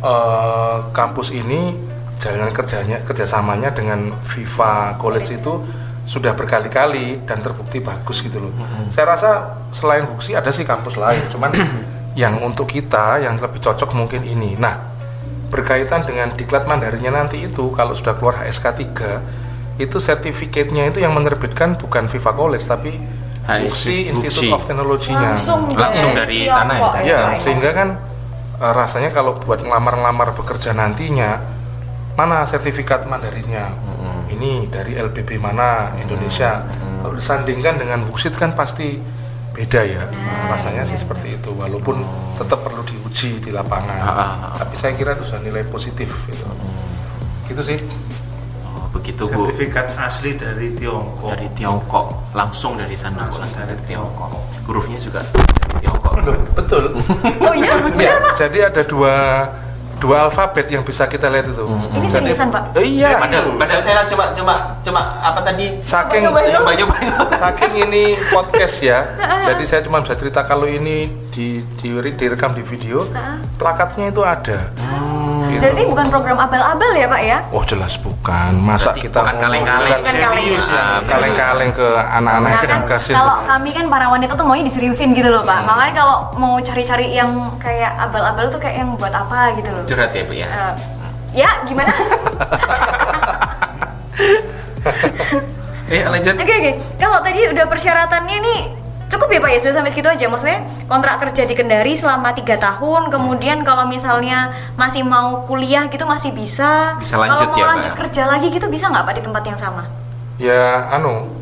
eh, kampus ini jalanan kerjanya kerjasamanya dengan Viva College itu sudah berkali-kali dan terbukti bagus gitu loh. Saya rasa selain Buksi ada sih kampus lain, cuman yang untuk kita yang lebih cocok mungkin ini. Nah, berkaitan dengan diklat Mandarinnya nanti itu kalau sudah keluar HSK 3 itu sertifikatnya itu yang menerbitkan bukan Viva College tapi HSK Buksi Institute of Technology-nya. langsung Langsung dari sana ya? Ya, sehingga kan eh, rasanya kalau buat ngelamar-ngelamar bekerja nantinya mana sertifikat Mandarinnya? Ini dari LBB mana Indonesia? Kalau disandingkan dengan Wuksit kan pasti beda ya. Rasanya sih seperti itu walaupun tetap perlu diuji di lapangan. Ah, ah, ah. Tapi saya kira itu sudah nilai positif gitu. Gitu sih. Oh, begitu Bu. sertifikat asli dari Tiongkok Dari Tiongkok, langsung dari sana Langsung langsung dari dari Tiongkok. Hurufnya juga dari Tiongkok. Loh, betul. oh iya Ya, jadi ada dua dua alfabet yang bisa kita lihat itu. ini Jadi- seriusan pak Eh, iya. Padahal, padahal saya coba coba coba apa tadi? Saking Coba-coba. Coba coba. Saking ini podcast ya, jadi saya cuma bisa cerita kalau ini di, di direkam di video, plakatnya itu ada. Gitu. berarti bukan program abal-abal ya pak ya Oh jelas bukan, masa Berarti kita bukan kaleng-kaleng. bukan Bukan kaleng. serius ya, Ah, kaleng-kaleng ke anak-anak Nah, kan SMK sih. kalau kami kan para wanita tuh maunya diseriusin gitu loh pak makanya kalau mau cari-cari yang kayak abal-abal tuh kayak yang buat apa gitu loh Curhat ya Bu ya. Eh, ya gimana Eh lanjut. Oke oke, kalau tadi udah persyaratannya nih cukup ya pak ya sudah sampai segitu aja maksudnya kontrak kerja di Kendari selama tiga tahun kemudian kalau misalnya masih mau kuliah gitu masih bisa Bisa lanjut kalau mau ya, Pak? lanjut kerja lagi gitu bisa nggak pak di tempat yang sama Ya, anu,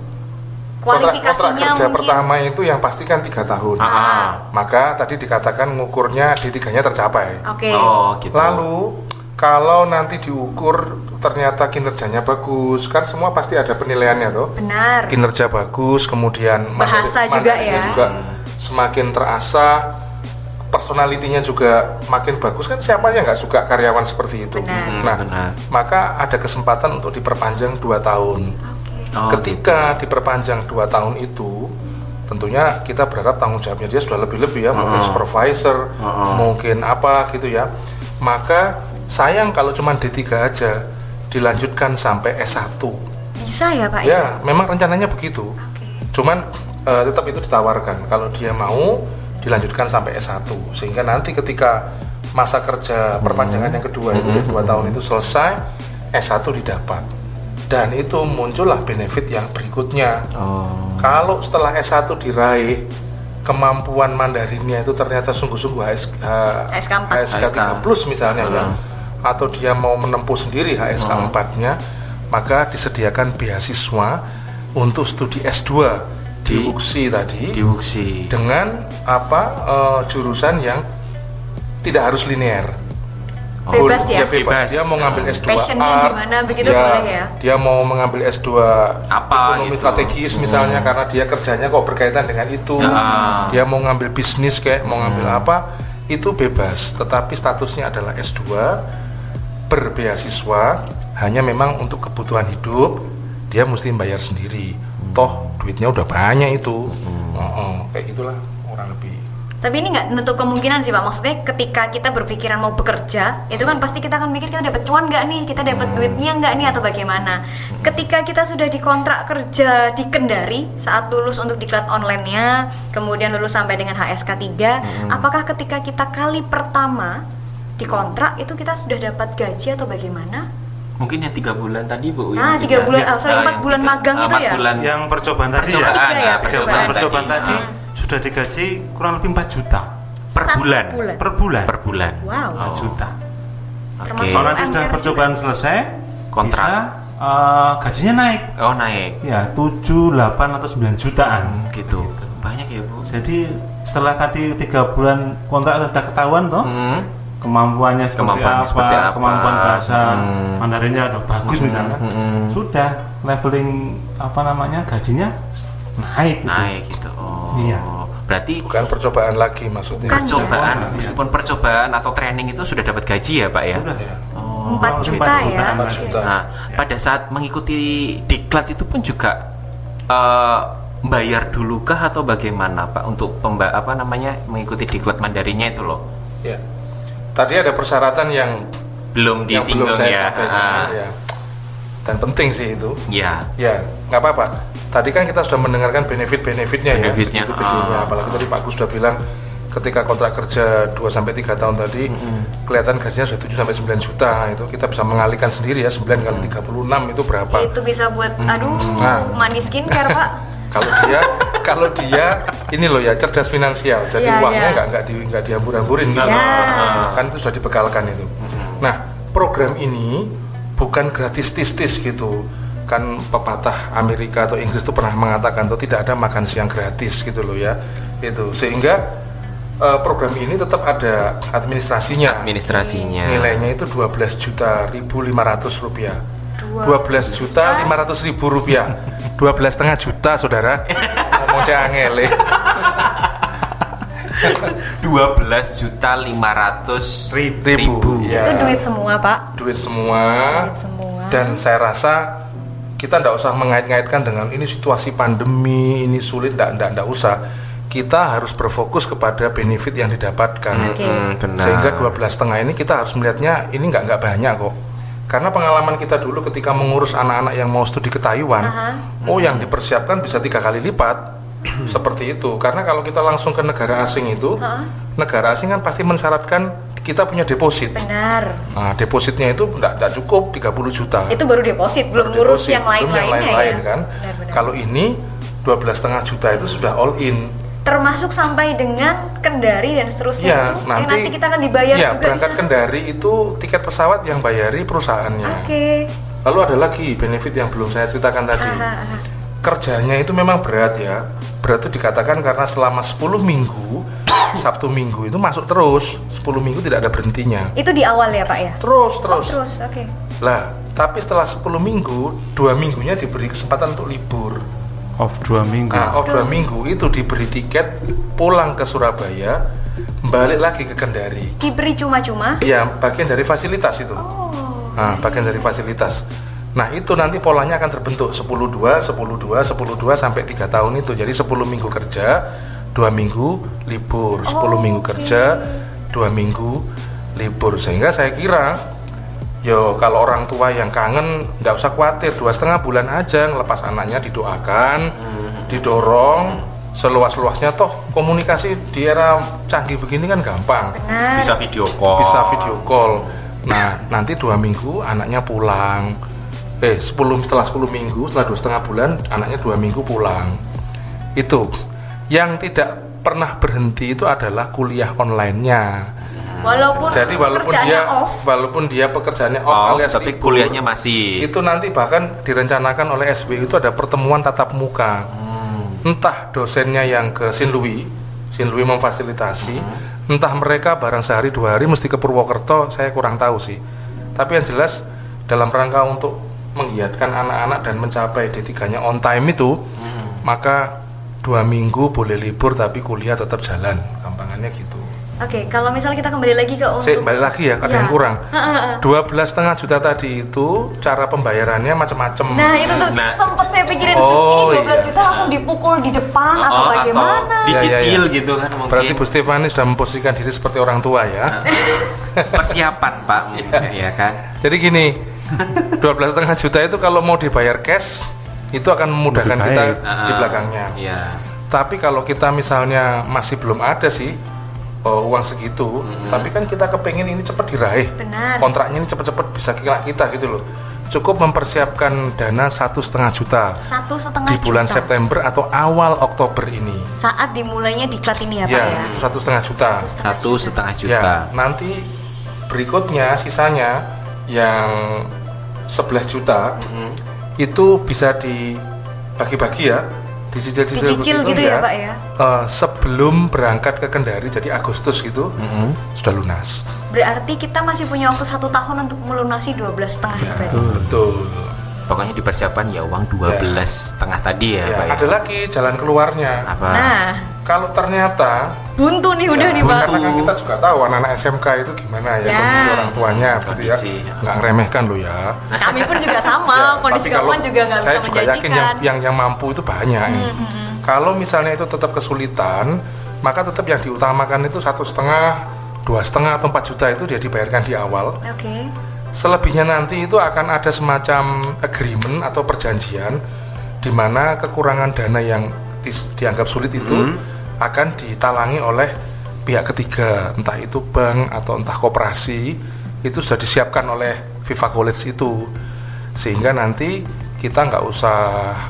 kontrak, kontrak kualifikasinya kerja mungkin pertama itu yang pasti kan tiga tahun. Ah, ah. Maka tadi dikatakan ngukurnya di tiganya tercapai. oke Oh gitu. Lalu kalau nanti diukur ternyata kinerjanya bagus, kan semua pasti ada penilaiannya tuh. benar Kinerja bagus, kemudian Bahasa mandiri- juga ya. juga semakin terasa, personalitinya juga makin bagus kan siapa yang nggak suka karyawan seperti itu. Benar. Nah, benar. maka ada kesempatan untuk diperpanjang dua tahun. Oh, Ketika diperpanjang dua tahun itu, tentunya kita berharap tanggung jawabnya dia sudah lebih-lebih ya, mungkin supervisor, mungkin apa gitu ya. Maka sayang kalau cuma D3 aja dilanjutkan sampai S1. bisa ya pak Ya, memang rencananya begitu. Oke. Cuman eh, tetap itu ditawarkan kalau dia mau dilanjutkan sampai S1 sehingga nanti ketika masa kerja perpanjangan yang kedua itu ya, dua tahun itu selesai S1 didapat dan itu muncullah benefit yang berikutnya Oh. kalau setelah S1 diraih kemampuan Mandarinnya itu ternyata sungguh-sungguh HS, HSK 4. HSK 3 plus misalnya ya atau dia mau menempuh sendiri HSK 4-nya maka disediakan beasiswa untuk studi S2 di Di- UKSI tadi Di Wuxi. dengan apa eh, jurusan yang tidak harus linear Bebas ya? Dia bebas. Bebas. Dia mau ngambil S2 Passionnya art, begitu dia- boleh ya? Dia mau mengambil S2 Apa ekonomi gitu. strategis misalnya karena dia kerjanya kok berkaitan dengan itu. Ya. Dia mau ngambil bisnis kayak mau ngambil Hmm. apa itu bebas, tetapi statusnya adalah S2 berbeasiswa hanya memang untuk kebutuhan hidup dia mesti bayar sendiri. Toh duitnya udah banyak itu. Hmm. Oh, oh, kayak gitulah orang lebih. Tapi ini nggak menutup kemungkinan sih pak. Maksudnya ketika kita berpikiran mau bekerja, itu kan pasti kita akan mikir kita dapat cuan nggak nih, kita dapat Hmm. duitnya nggak nih atau bagaimana. Ketika kita sudah dikontrak kerja di Kendari saat lulus untuk diklat online-nya, kemudian lulus sampai dengan HSK 3, Hmm. apakah ketika kita kali pertama dikontrak itu kita sudah dapat gaji atau bagaimana? Mungkin yang tiga bulan tadi Bu. Ah, yang tiga bulan, ya, ah, sorry, empat bulan magang ah, itu ya? bulan yang percobaan tadi percobaan, ya Tiga ya, ah, percobaan percobaan percobaan tadi Ah. sudah digaji kurang lebih 4 juta per Satu bulan. bulan. per bulan Per bulan. Wow. 4 juta Oke. Termasuk kalau nanti sudah percobaan selesai Kontrak. bisa eh, gajinya naik Oh naik. ya 7, 8 atau 9 jutaan Gitu. Banyak ya Bu. jadi setelah tadi tiga bulan kontrak sudah ketahuan toh Hmm. Kemampuannya seperti Kemampuannya apa, seperti apa. kemampuan bahasa Hmm. Mandarinnya udah bagus misalnya, hmm. sudah leveling apa namanya gajinya naik. gitu. Naik gitu. Oh. Iya. Berarti Bukan percobaan lagi maksudnya. Bukan. percobaan, Iya. meskipun percobaan atau training itu sudah dapat gaji ya Pak ya? Sudah. Ya. Oh. Empat Kurang lebih juta ya. jutaan Empat lagi. juta. Nah, pada saat mengikuti diklat itu pun juga eh, bayar dulu kah atau bagaimana Pak untuk pemba apa namanya mengikuti diklat Mandarinnya itu loh? Ya. Tadi ada persyaratan yang belum yang belum saya ya. sampaikan, ya. Dan penting sih itu. Ya. Ya, nggak apa-apa. Tadi kan kita sudah mendengarkan benefit-benefitnya ya, Benefitnya, segitu gedenya. ah. Apalagi tadi Pak Gus sudah bilang ketika kontrak kerja 2 sampai 3 tahun tadi kelihatan gajinya sudah 7 sampai 9 juta. Nah, itu kita bisa mengalihkan sendiri ya 9 kali 36 itu berapa? itu bisa buat aduh Nah. manis skincare pak Kalau dia kalau dia ini loh ya cerdas finansial. Jadi Iya, uangnya iya. nggak nggak di nggak dihambur-hamburin gitu. Ya. Kan itu sudah dibekalkan itu. Nah, program ini bukan gratis tis-tis gitu. Kan pepatah Amerika atau Inggris itu pernah mengatakan tuh tidak ada makan siang gratis gitu loh ya. Itu sehingga eh, program ini tetap ada administrasinya. Administrasinya. Nilainya itu 12 juta 1.500 rupiah. 12 juta 500 ribu rupiah 12 setengah juta saudara ngomong angele 12 juta 500 Ribu. ribu. Ya. itu duit semua pak duit semua Duit semua. dan saya rasa kita tidak usah mengait-ngaitkan dengan ini situasi pandemi ini sulit tidak tidak tidak usah kita harus berfokus kepada benefit yang didapatkan Oke. Hmm, benar. sehingga 12 setengah ini kita harus melihatnya ini nggak nggak banyak kok karena pengalaman kita dulu ketika mengurus anak-anak yang mau studi ke Taiwan oh yang dipersiapkan bisa tiga kali lipat. Seperti itu. Karena kalau kita langsung ke negara asing itu negara asing kan pasti mensyaratkan kita punya deposit. Benar. Nah depositnya itu tidak cukup 30 juta. Itu baru deposit belum ngurus yang belum lain-lainnya lain-lain ya kan Benar-benar. kalau ini 12,5 juta itu sudah all in termasuk sampai dengan kendari dan seterusnya Ya, itu nanti, yang nanti kita akan dibayar ya, juga berangkat. Kendari itu tiket pesawat yang bayari perusahaannya. oke Lalu ada lagi benefit yang belum saya ceritakan tadi. Ah, ah. Kerjanya itu memang berat ya. Berat itu dikatakan karena selama 10 minggu, Sabtu Minggu itu masuk terus. 10 minggu tidak ada berhentinya. itu di awal ya pak ya Terus oh, terus. terus oke Lah, tapi setelah 10 minggu, dua minggunya diberi kesempatan untuk libur. Off dua minggu. Nah, off dua minggu itu diberi tiket pulang ke Surabaya, balik lagi ke Kendari. diberi cuma-cuma Ya, bagian dari fasilitas itu. oh Nah, bagian dari fasilitas. Nah, itu nanti polanya akan terbentuk 10 2 10 2 10 2 sampai 3 tahun itu. Jadi 10 minggu kerja, 2 minggu libur, 10 minggu kerja, 2 minggu libur. Sehingga saya kira yo kalau orang tua yang kangen nggak usah khawatir dua setengah bulan aja ngelepas anaknya didoakan didorong seluas-luasnya toh komunikasi di era canggih begini kan gampang benar Bisa video call. bisa video call. Nah, nanti dua minggu anaknya pulang. Eh, 10 setelah 10 minggu, setelah dua setengah bulan, anaknya dua minggu pulang. Itu yang tidak pernah berhenti itu adalah kuliah online-nya. Walaupun Jadi walaupun dia off walaupun dia pekerjaannya off Oh, alias tapi libur, kuliahnya masih. itu nanti bahkan direncanakan oleh SB itu ada pertemuan tatap muka. Entah dosennya yang ke Sinlui, Sinlui memfasilitasi, entah mereka barang sehari dua hari mesti ke Purwokerto, saya kurang tahu sih. Tapi yang jelas dalam rangka untuk menggiatkan anak-anak dan mencapai D3-nya on time itu, maka dua minggu boleh libur tapi kuliah tetap jalan, gampangannya gitu. Oke, kalau misalnya kita kembali lagi ke untuk Saya balik lagi ya, ada Iya. yang kurang. Ha. 12 setengah juta tadi itu cara pembayarannya macam-macam. Nah, itu tuh Nah. sempet saya pikirin Oh, ini 12 iya. juta langsung dipukul di depan atau Oh, bagaimana? dicicil Ya, ya, ya. gitu kan mungkin. Berarti Bu Stefani sudah memposisikan diri seperti orang tua ya. persiapan Pak, ya kan? Jadi gini, 12 setengah juta itu kalau mau dibayar cash itu akan memudahkan Lebih kita baik. di belakangnya. Iya. Tapi kalau kita misalnya masih belum ada sih oh, uang segitu, tapi kan kita kepengen ini cepat diraih. Benar. Kontraknya ini cepat-cepat bisa kira kita gitu loh. Cukup mempersiapkan dana satu setengah juta Satu setengah di bulan juta. September atau awal Oktober ini. Saat dimulainya diklat ini ya, Pak Ya, ya. itu satu setengah juta. Satu setengah Ya, juta. nanti berikutnya sisanya yang 11 juta Mm-hmm. itu bisa dibagi-bagi ya, dicicil-cicil Dicicil begitu gitu ya, Pak ya. Eh, sebelum berangkat ke Kendari jadi Agustus gitu Mm-hmm. sudah lunas. Berarti kita masih punya waktu satu tahun untuk melunasi 12 setengah Ya, juta. betul. Pokoknya dipersiapkan ya uang 12 setengah tadi ya, Ya, Pak ya. ada lagi jalan keluarnya. Apa? Nah, Kalau ternyata buntu nih udah ya, nih, Pak. karena kan kita juga tahu anak-anak SMK itu gimana ya, Ya. kondisi orang tuanya gitu ya. Nggak ngeremehkan lo ya. Kami pun juga sama, Ya, kondisi tapi kalau keuangan juga nggak saya bisa juga yakin yang, yang yang mampu itu banyak. ya. Kalau misalnya itu tetap kesulitan, maka tetap yang diutamakan itu satu setengah dua setengah atau 4 juta itu dia dibayarkan di awal Oke. selebihnya nanti itu akan ada semacam agreement atau perjanjian di mana kekurangan dana yang dianggap sulit itu akan ditalangi oleh pihak ketiga entah itu bank atau entah koperasi itu sudah disiapkan oleh Viva College itu. Sehingga nanti kita nggak usah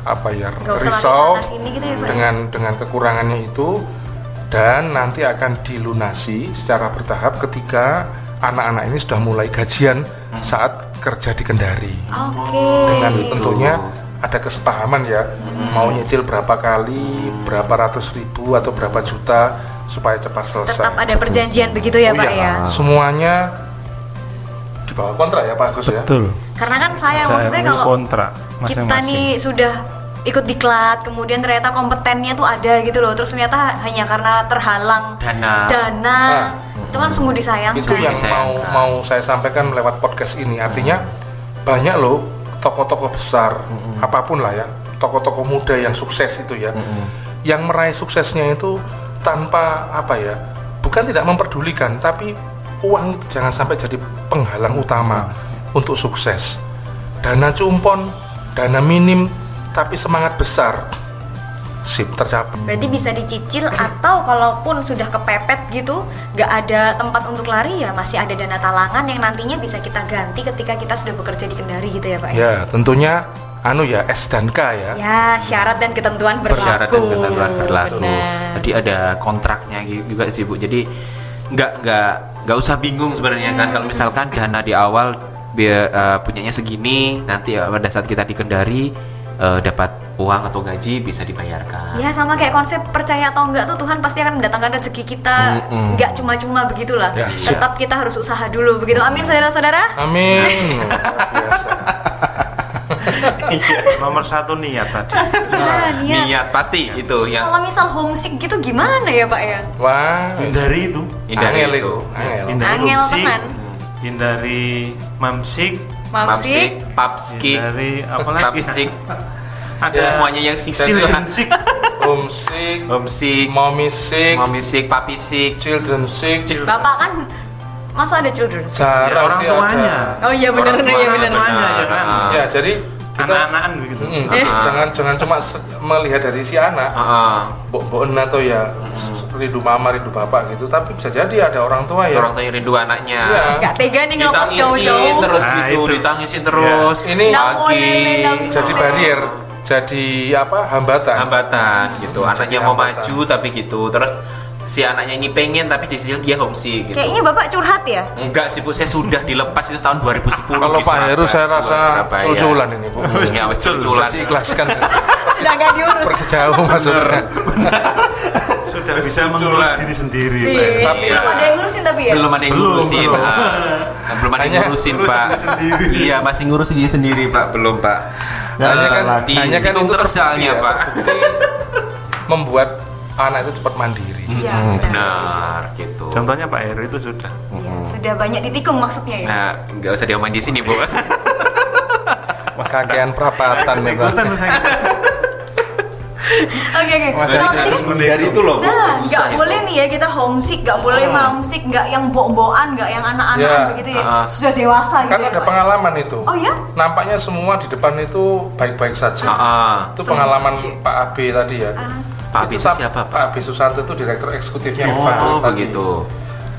apa ya usah risau gitu ya, Pak? dengan dengan kekurangannya itu. Dan nanti akan dilunasi secara bertahap ketika anak-anak ini sudah mulai gajian saat kerja di Kendari. Oke. dengan tentunya ada kesepahaman ya mau nyicil berapa kali berapa ratus ribu atau berapa juta supaya cepat selesai Tetap ada perjanjian begitu ya, Oh Pak iya, ya. semuanya di bawah kontrak ya Pak Agus ya Betul. Karena kan saya Saya maksudnya kalau kontrak kita masing-masing. nih sudah ikut diklat, kemudian ternyata kompetennya tuh ada gitu loh, terus ternyata hanya karena terhalang Dana. dana, Ah. itu kan sungguh disayangkan. itu yang mau Disayangkan. mau saya sampaikan lewat podcast ini artinya banyak loh tokoh-tokoh besar apa pun lah ya tokoh-tokoh muda yang sukses itu ya yang meraih suksesnya itu tanpa apa ya bukan tidak memperdulikan tapi uang itu jangan sampai jadi penghalang utama untuk sukses. Dana cumpon dana minim tapi semangat besar sip tercapai Berarti bisa dicicil atau kalaupun sudah kepepet gitu, nggak ada tempat untuk lari ya masih ada dana talangan yang nantinya bisa kita ganti ketika kita sudah bekerja di Kendari gitu ya Pak ya? ya tentunya anu ya S dan K ya Ya, syarat dan ketentuan berlaku. Syarat dan ketentuan berlaku. Benar. Jadi ada kontraknya juga sih bu. Jadi nggak nggak nggak usah bingung sebenarnya kan kalau misalkan dana di awal biar eh, punyanya segini, nanti eh, pada saat kita di Kendari eh, dapat uang atau gaji bisa dibayarkan. Ya sama kayak konsep percaya atau enggak tuh Tuhan pasti akan mendatangkan rezeki kita Mm-mm. enggak cuma-cuma begitulah. Ya, siap. Tetap kita harus usaha dulu begitu. Amin saudara-saudara. Amin. Biasa. Nomor satu niat tadi. Nah, niat. Niat pasti itu yang Kalau misal homesick gitu gimana ya Pak ya? Wah, Hindari itu. hindari angel itu. Angel. Hindari Angel homesick, tenan. Hindari mamsik. Mamsik. papski, Hindari apa lagi? papsik, Ada semuanya yang siksil Dan- Sick. Homesick, homesick, mommy sick, mommy sick, papi sick, children sick, Bapak kan masa ada children? Sarah Ya, orang tuanya. ada. Oh iya benar Orang benar iya tua, benar. tuanya ya kan. Ya, jadi kita Anak-anakan begitu. Mm, Eh. jangan jangan cuma melihat dari si anak, Heeh. mbok-mboken atau ya rindu mama, rindu bapak gitu, tapi bisa jadi ada orang tua ya. orang tua yang rindu anaknya. Iya. Enggak tega nih ngelepas jauh-jauh. terus Nah, gitu, itu. ditangisin terus. Ini Nggak pagi boleh nendang. jadi barrier, jadi apa? hambatan. hambatan gitu. Hmm, Anaknya jadi mau hambatan. maju tapi gitu. Terus si anaknya ini pengen tapi di sisi dia homesick gitu. Kayaknya Bapak curhat ya? Enggak sih Bu, saya sudah dilepas itu tahun 2010 Kalau Pak Heru saya rasa cul-culan ini, Bu. Ya, wis cul-culan. Jadi ikhlaskan Sudah nggak diurus. pergi jauh maksudnya. Sudah bisa mengurus diri sendiri. Tapi- Belum ada yang ngurusin tapi ya? Belum ada yang ngurusin. belum. belum ada yang ngurusin, ngurus Pak. Iya, masih ngurus diri sendiri, Pak. Belum, Pak. Hanya kan, Eh, di, hanya kan itu terbukti ya, Pak. terbukti membuat anak itu cepat mandiri. Iya, Hmm, benar. benar gitu. Contohnya Pak Heru itu sudah. Iya, Sudah banyak ditikung maksudnya ya? Nah, nggak usah diomongin di sini, Bu. Kakean perapatan ya, Pak. Oke oke. Kalau tadi kan Dari itu loh. Nah, nggak boleh nih ya kita homesick, nggak boleh momsick, nggak yang bo-boan, nggak yang anak-anak Ya, begitu ya. ah. Sudah dewasa gitu Kan ya. ada Pak? pengalaman itu. Oh ya? Nampaknya semua di depan itu baik-baik saja. Ah, ah. Itu pengalaman Pak Abe tadi ya. Pak Abi itu siapa, Pak? Pak Abe Susanto itu direktur eksekutifnya Oh, Fakultas begitu.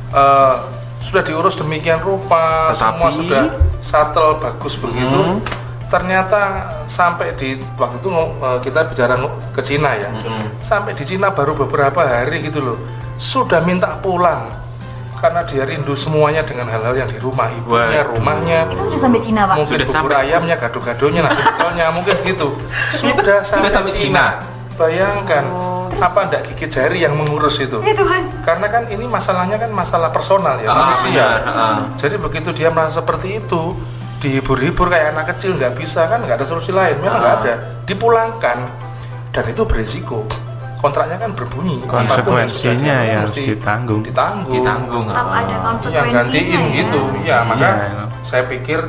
Eh, sudah diurus demikian rupa, Tetapi- semua sudah shuttle bagus begitu. Hmm. Ternyata sampai di waktu itu eh, kita bicara ke Cina ya, Hmm. sampai di Cina baru beberapa hari gitu loh, sudah minta pulang karena dia rindu semuanya dengan hal-hal yang di rumah, ibunya, Waduh. rumahnya, Itu sudah sampai Cina pak. mungkin Sudah bubur sampai- ayamnya, gado-gadonya, nasi pecelnya, mungkin gitu. Sudah sampai, sampai Cina. Bayangkan apa ndak gigit jari yang mengurus itu? Ya Tuhan. Karena kan ini masalahnya kan masalah personal ya Ah, manusia. benar, ah. Jadi begitu dia merasa seperti itu, dihibur-hibur kayak anak kecil nggak bisa kan nggak ada solusi lain, memang nggak Ah. ada. Dipulangkan dan itu berisiko. Kontraknya kan berbunyi. yang Konsekuensinya ya harus mesti ditanggung. Ditanggung. Ditanggung. Tetap ah. ada Yang konsekuensinya gantiin ya. gitu. Ya maka Iya. saya pikir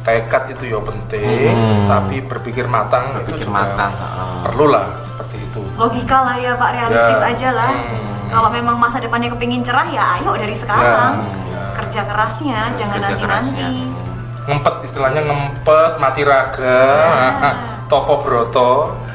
tekad itu ya penting Hmm. tapi berpikir matang Berpikir itu juga matang, heeh. perlu lah seperti itu logika lah ya Pak realistis Ya. aja lah Hmm. kalau memang masa depannya kepingin cerah ya ayo dari sekarang Ya. kerja kerasnya Terus jangan kerja nanti kerasnya. nanti ngempet istilahnya ngempet mati raga Ya. topo broto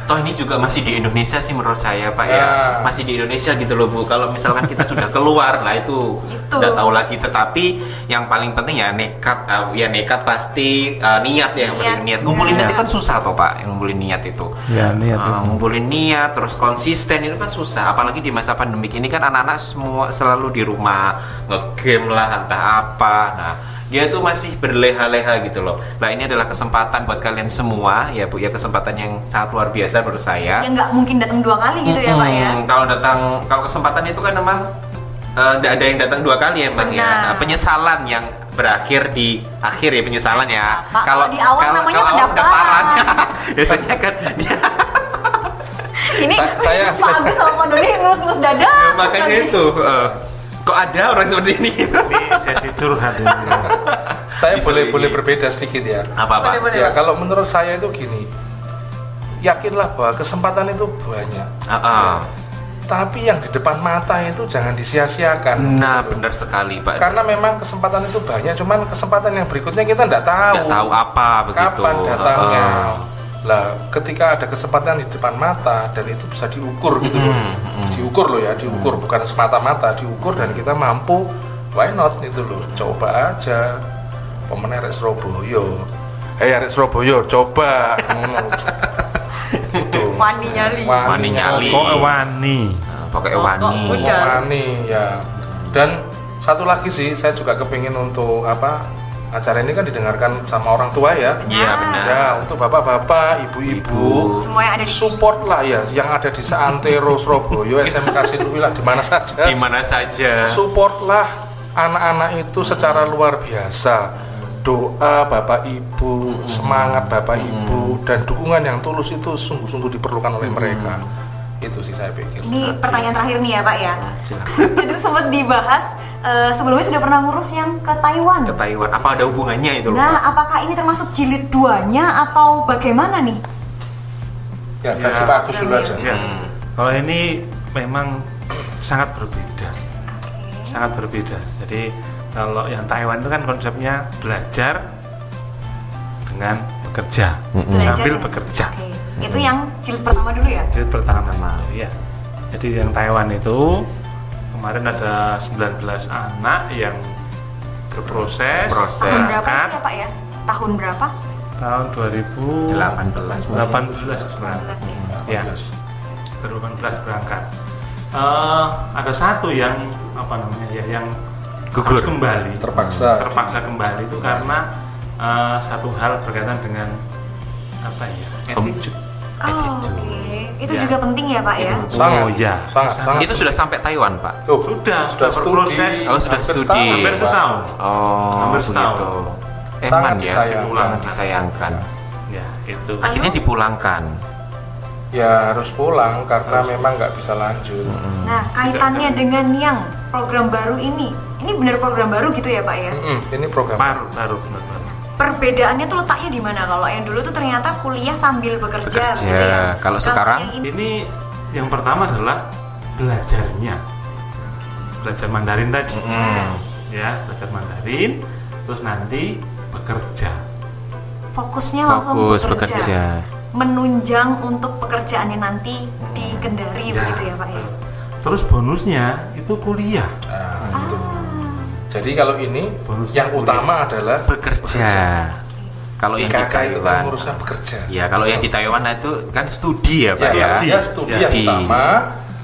Toh ini juga masih di Indonesia sih menurut saya Pak ya. Ya. Masih di Indonesia gitu loh Bu. Kalau misalkan kita sudah keluar lah itu udah tahu lagi. Tetapi yang paling penting ya nekat. uh, ya nekat pasti uh, niat ya yang Niat penting niat. Ngumpulin niat itu kan susah toh Pak. Yang ngumpulin niat itu. Ya, niat Uh, itu. ngumpulin niat terus konsisten itu kan susah. Apalagi di masa pandemi ini kan anak-anak semua selalu di rumah ngegame lah entah apa. Nah dia itu masih berleha-leha gitu loh. Nah ini adalah kesempatan buat kalian semua ya bu ya kesempatan yang sangat luar biasa menurut saya. ya nggak mungkin datang dua kali gitu ya Pak ya. Kalau datang, kalau kesempatan itu kan memang tidak ada yang datang dua kali emang ya. Benar. Nah, penyesalan yang berakhir di akhir ya penyesalan ya. Pak, kalau di awal namanya awal pendaftaran. biasanya kan dia ini Sa- saya- Pak Agus sama Pak Doni ngelus-ngelus dada ya, makanya itu. eh, kok ada orang seperti ini? Ini sesi curhat ini. saya Bisa boleh ini. boleh berbeda sedikit ya Apa boleh. ya kalau menurut saya itu gini yakinlah bahwa kesempatan itu banyak Ah, ah. tapi yang di depan mata itu jangan disia-siakan Nah benar sekali pak. karena memang kesempatan itu banyak cuman kesempatan yang berikutnya kita tidak tahu Nggak tahu apa begitu. kapan datangnya Ah, ah. Lah ketika ada kesempatan di depan mata dan itu bisa diukur gitu loh. Hmm, diukur loh ya diukur. Bukan semata-mata diukur dan kita mampu why not itu loh. Coba aja. Pemenang Arek Surabaya. Hei Arek Surabaya coba. Gitu. Wani nyali. Wani nyali. Kok wani? Nah, Pokoknya Kok- wani. kok udah. Wani ya. Dan satu lagi sih saya juga kepingin untuk apa acara ini kan didengarkan sama orang tua ya. Iya Ah. benar. ya untuk bapak-bapak ibu-ibu. Semuanya ada di support lah ya yang ada di Seantero Surabaya SMK Situwilah di mana saja. Di mana saja. support lah anak-anak itu secara luar biasa. Doa bapak ibu semangat bapak ibu dan dukungan yang tulus itu sungguh-sungguh diperlukan oleh mereka itu sih saya pikir Ini pertanyaan terakhir nih ya Pak ya. Silakan. Jadi itu sempat dibahas eh, sebelumnya sudah pernah ngurus yang ke Taiwan. Ke Taiwan. Apa ada hubungannya itu loh? Nah, Pak? apakah ini termasuk jilid duanya atau bagaimana nih? ya versi Ya. Pak Agus dulu aja Ya. Kalau ini memang sangat berbeda. Sangat berbeda. Jadi kalau yang Taiwan itu kan konsepnya belajar dengan bekerja, Belajar sambil ya? bekerja. Itu yang jilid pertama dulu ya? Jadi pertama, ya. Jadi yang Taiwan itu kemarin ada 19 anak yang berproses Proses. Tahun berapa itu ya Pak ya? Tahun berapa? tahun 2018 18 berangkat. 19 ya. Ya, 2018 berangkat. Eh, ada satu yang apa namanya ya yang Gugur. harus kembali terpaksa terpaksa kembali itu karena eh, satu hal berkaitan dengan apa ya attitude Oh, oke. Itu Ya. juga penting ya Pak ya? sangat Oh, iya. sangat Sangat. sangat Itu sudah sampai Taiwan, Pak. Tuh, Sudah, sudah sudah studi berproses. Oh, sudah hampir studi. setahun, hampir setahun Oh, Hampir setahun. begitu. Sangat Eman ya, disayangkan. sangat disayangkan. ya itu Akhirnya dipulangkan. ya harus pulang karena memang nggak bisa lanjut Nah, kaitannya dengan yang program baru ini. Ini benar program baru gitu ya Pak ya? Mm-mm, ini program baru baru benar baru Perbedaannya tuh letaknya di mana? Kalau yang dulu tuh ternyata kuliah sambil bekerja, Bekerja. gitu ya. Kalau sekarang? yang ini ini yang pertama adalah belajarnya belajar Mandarin tadi ya belajar Mandarin terus nanti bekerja fokusnya langsung Fokus bekerja. bekerja. Menunjang untuk pekerjaannya nanti di Kendari begitu ya Pak ya? terus bonusnya itu kuliah gitu. Jadi kalau ini Bonus yang kuliah. utama adalah Bekerja. Kalau yang di IKK itu kan Taiwan. ngurusnya bekerja. Ya, kalau yang di Taiwan itu kan studi ya, Pak Ya, ya. dia studi yang utama,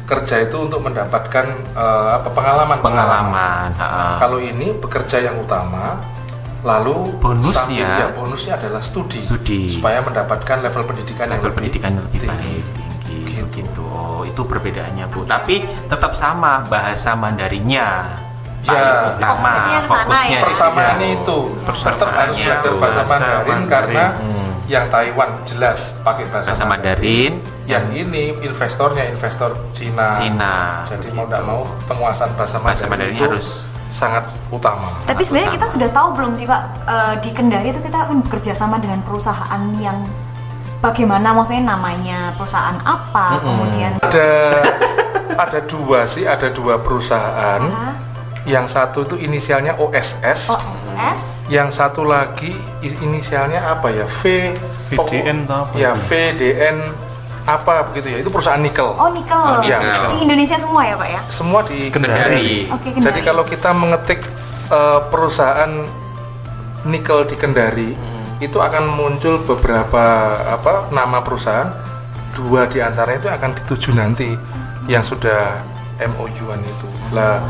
kerja itu untuk mendapatkan eh, apa pengalaman Pengalaman. ha-ha. Kalau ini bekerja yang utama, lalu Bonusnya? sambil- ya, bonusnya adalah studi, Studi. supaya mendapatkan level pendidikan yang level lebih pendidikan yang lebih tinggi. baik tinggi Gitu. begitu oh itu perbedaannya bu tapi tetap sama bahasa Mandarinnya Ya, Paling utama fokusnya ke sana ya. fokusnya Persamaannya situ. itu tetap harus belajar bahasa Mandarin Mandarin. karena Hmm. yang Taiwan jelas pakai bahasa, bahasa Mandarin Yang ini investornya investor Cina. Cina Jadi mau tidak mau penguasaan bahasa Mandarin, bahasa Mandarin itu harus sangat utama. Tapi sebenarnya kita sudah tahu belum sih Pak eh, di Kendari itu kita akan bekerja sama dengan perusahaan yang bagaimana maksudnya namanya perusahaan apa kemudian Ada ada dua sih, ada dua perusahaan. Ah, Yang satu itu inisialnya OSS. OSS Yang satu lagi is- inisialnya apa ya? V VDN atau apa Ya itu? VDN apa begitu ya? Itu perusahaan nikel. Oh nikel. Oh, nikel. Di Indonesia semua ya Pak ya? Semua di Kendari Oke Kendari. Jadi kalau kita mengetik eh, perusahaan nikel di Kendari, itu akan muncul beberapa apa nama perusahaan. Dua di antaranya itu akan dituju nanti yang sudah MOU-an itu. Lah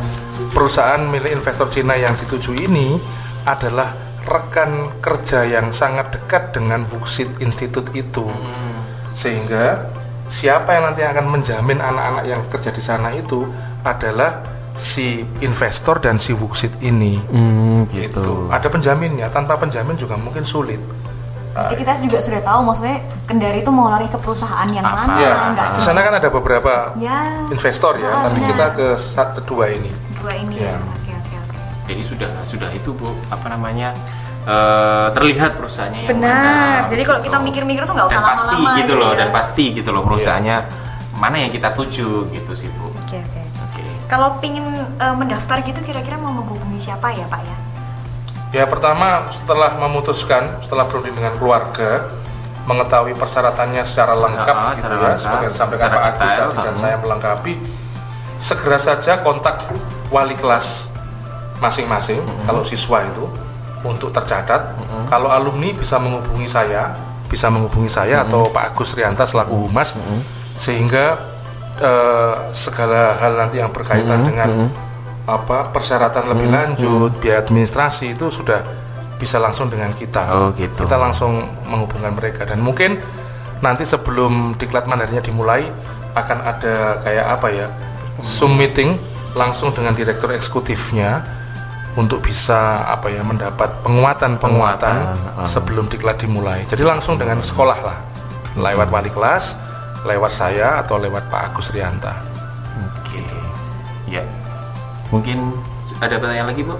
perusahaan milik investor Cina yang dituju ini adalah rekan kerja yang sangat dekat dengan Wuxit Institute itu. Sehingga siapa yang nanti akan menjamin anak-anak yang kerja di sana itu adalah si investor dan si Wuxit ini. Hmm, Itu ada penjaminnya. Tanpa penjamin juga mungkin sulit. Berarti kita juga sudah tahu maksudnya Kendari itu mau lari ke perusahaan yang Apa? mana, Ya, di sana kan ada beberapa ya investor ya, Ah, tapi benar. kita ke saat kedua ini. dua ini Ya. ya. Oke oke oke. jadi sudah sudah itu bu apa namanya eh, terlihat perusahaannya yang Benar. mana, Jadi kalau gitu. kita mikir-mikir tuh nggak usah dan pasti lama-lama gitu gitu loh ya. dan pasti gitu loh perusahaannya mana yang kita tuju gitu sih bu Oke oke. oke Kalau pingin eh, mendaftar gitu kira-kira mau menghubungi siapa ya Pak ya? Ya pertama setelah memutuskan, setelah berunding dengan keluarga, mengetahui persyaratannya secara Secara- lengkap ah, gitu ya, sebagai disampaikan Pak Agus tadi dan saya melengkapi, segera saja kontak wali kelas masing-masing kalau siswa itu untuk tercatat. Kalau alumni bisa menghubungi saya, bisa menghubungi saya atau Pak Agus Rianta selaku humas, sehingga eh, segala hal nanti yang berkaitan dengan apa persyaratan lebih lanjut, biaya administrasi itu sudah bisa langsung dengan kita. Oh, gitu. Kita langsung menghubungkan mereka dan mungkin nanti sebelum diklat mandarinya dimulai akan ada kayak apa ya Zoom meeting langsung dengan direktur eksekutifnya untuk bisa apa ya mendapat penguatan penguatan Penguatan, uh. sebelum diklat dimulai. Jadi langsung dengan sekolah lah lewat wali kelas, lewat saya atau lewat Pak Agus Rianta. oke ya mungkin ada pertanyaan lagi bu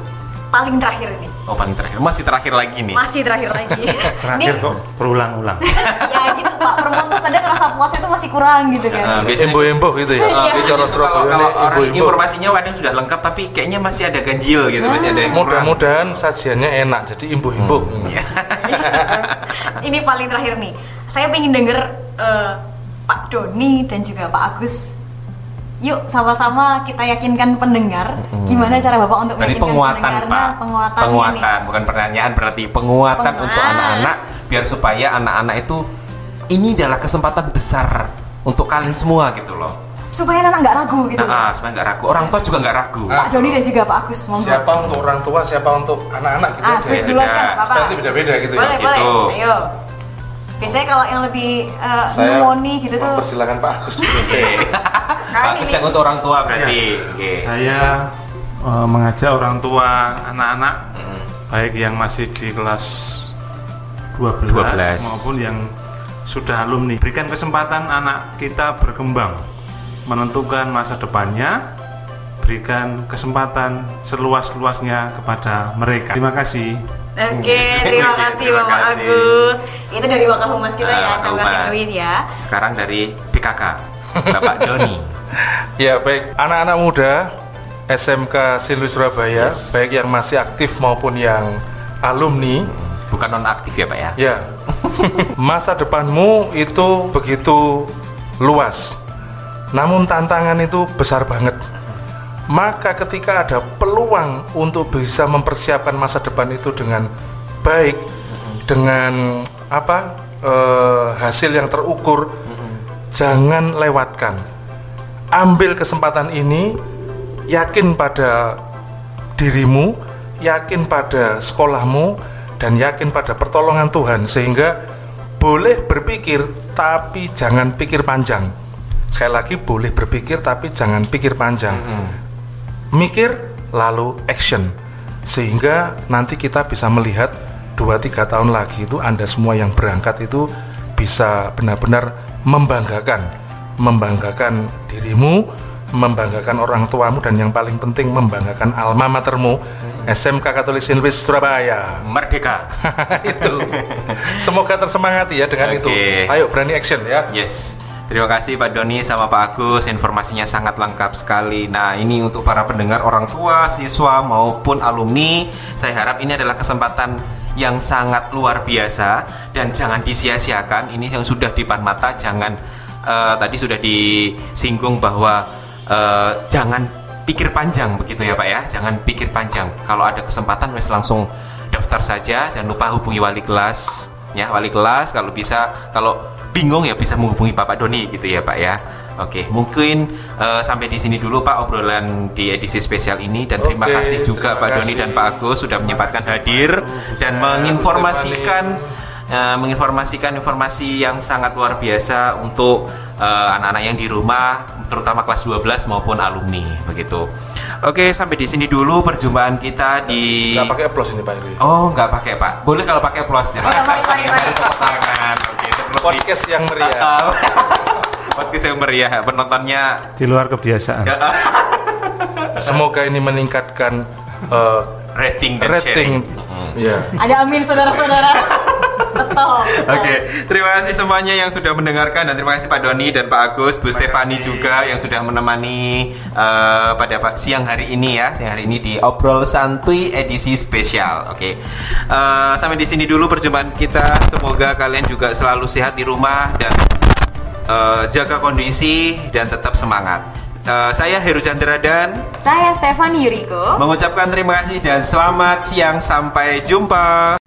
Paling terakhir ini. oh paling terakhir masih terakhir lagi nih Masih terakhir lagi. Terakhir kok berulang-ulang. ya gitu Pak. Perempuan tuh kadang rasa puasnya tuh masih kurang gitu Nah, kan. biasanya Embo-embo gitu ya. Iya. Bicara kalau, kalau embo-embo. informasinya kadang sudah lengkap tapi kayaknya masih ada ganjil gitu masih ada yang kurang. Mudah-mudahan sajiannya enak jadi imbuh-imbuh. Iya. ini paling terakhir nih. Saya pengen denger eh, Pak Doni dan juga Pak Agus. Yuk sama-sama kita yakinkan pendengar gimana cara Bapak untuk Berarti meyakinkan penguatan pendengarnya, pak, penguatannya penguatan nih. bukan pertanyaan berarti penguatan Penguat. untuk anak-anak biar supaya anak-anak itu ini adalah kesempatan besar untuk kalian semua gitu loh. Supaya anak nggak ragu gitu. Nah, ah, supaya nggak ragu, orang tua juga nggak ragu. Ah. Pak Doni dan juga Pak Agus monggo. Siapa untuk orang tua, siapa untuk anak-anak gitu Ah, ya. sudah. apa-apa. Supaya beda-beda gitu boleh, ya. Gitu. boleh. Ayo. Biasanya kalau yang lebih uh, Saya gitu tuh mempersilahkan Pak Agus dulu. Oke. Bagus yang untuk orang tua berarti. Oke. Saya eh, mengajak orang tua anak-anak baik yang masih di kelas 12, 12. maupun yang sudah alumni berikan kesempatan anak kita berkembang menentukan masa depannya berikan kesempatan seluas-luasnya kepada mereka terima kasih Oke, Yes. terima kasih terima Bapak kasih. Agus. Itu dari Wakahumas kita ya, Ah, saya Humas. kasih Louis ya. Sekarang dari PKK, Bapak Doni. Ya baik, anak-anak muda SMK Silwi Surabaya, Yes. baik yang masih aktif maupun yang alumni, Bukan nonaktif ya Pak ya? ya masa depanmu itu begitu luas, namun tantangan itu besar banget. Maka ketika ada peluang untuk bisa mempersiapkan masa depan itu dengan baik, dengan apa eh, hasil yang terukur, jangan lewatkan. Ambil kesempatan ini, yakin pada dirimu, yakin pada sekolahmu, dan yakin pada pertolongan Tuhan, sehingga boleh berpikir, tapi jangan pikir panjang. Sekali lagi, boleh berpikir, tapi jangan pikir panjang. Mikir, lalu action, sehingga nanti kita bisa melihat 2-3 tahun lagi itu Anda semua yang berangkat itu bisa benar-benar membanggakan. Membanggakan dirimu membanggakan orang tuamu dan yang paling penting membanggakan alma matermu. SMK Katolik Saint Louis Surabaya. Merdeka. itu. Semoga tersemangati ya dengan itu. Oke. ayo berani action ya. Yes. Terima kasih Pak Doni sama Pak Agus, informasinya sangat lengkap sekali. Nah, ini untuk para pendengar orang tua, siswa maupun alumni, saya harap ini adalah kesempatan yang sangat luar biasa dan jangan disia-siakan. Ini yang sudah di depan mata, jangan eh, tadi sudah disinggung bahwa eh, jangan pikir panjang begitu ya Pak ya. Jangan pikir panjang. Kalau ada kesempatan wes langsung daftar saja. Jangan lupa hubungi wali kelas ya wali kelas kalau bisa kalau bingung ya bisa menghubungi Bapak Doni gitu ya Pak ya. Oke, mungkin eh, sampai di sini dulu Pak obrolan di edisi spesial ini dan terima Oke, kasih juga terima Pak Doni dan Pak Agus sudah menyempatkan hadir dan menginformasikan eh, menginformasikan informasi yang sangat luar biasa untuk eh, anak-anak yang di rumah terutama kelas 12 maupun alumni begitu. Oke, sampai di sini dulu perjumpaan kita di nggak pakai applause ini Pak Iri Oh, nggak pakai Pak. Boleh kalau pakai applause ya. Oh, mari, mari, mari. Tangan. Podcast yang meriah Podcast yang meriah. Penontonnya di luar kebiasaan. semoga ini meningkatkan eh, rating dan rating sharing. ya Ada amin saudara-saudara. Betul. Oke, terima kasih semuanya yang sudah mendengarkan dan terima kasih Pak Doni dan Pak Agus, Bu Stefani juga yang sudah menemani eh, pada pa- siang hari ini ya, siang hari ini di obrol santuy edisi spesial. Oke, Eh, sampai di sini dulu perjumpaan kita. Semoga kalian juga selalu sehat di rumah dan eh, jaga kondisi dan tetap semangat. Eh, saya Heru Chandra dan Saya Stefan Yuriko. mengucapkan terima kasih dan selamat siang sampai jumpa.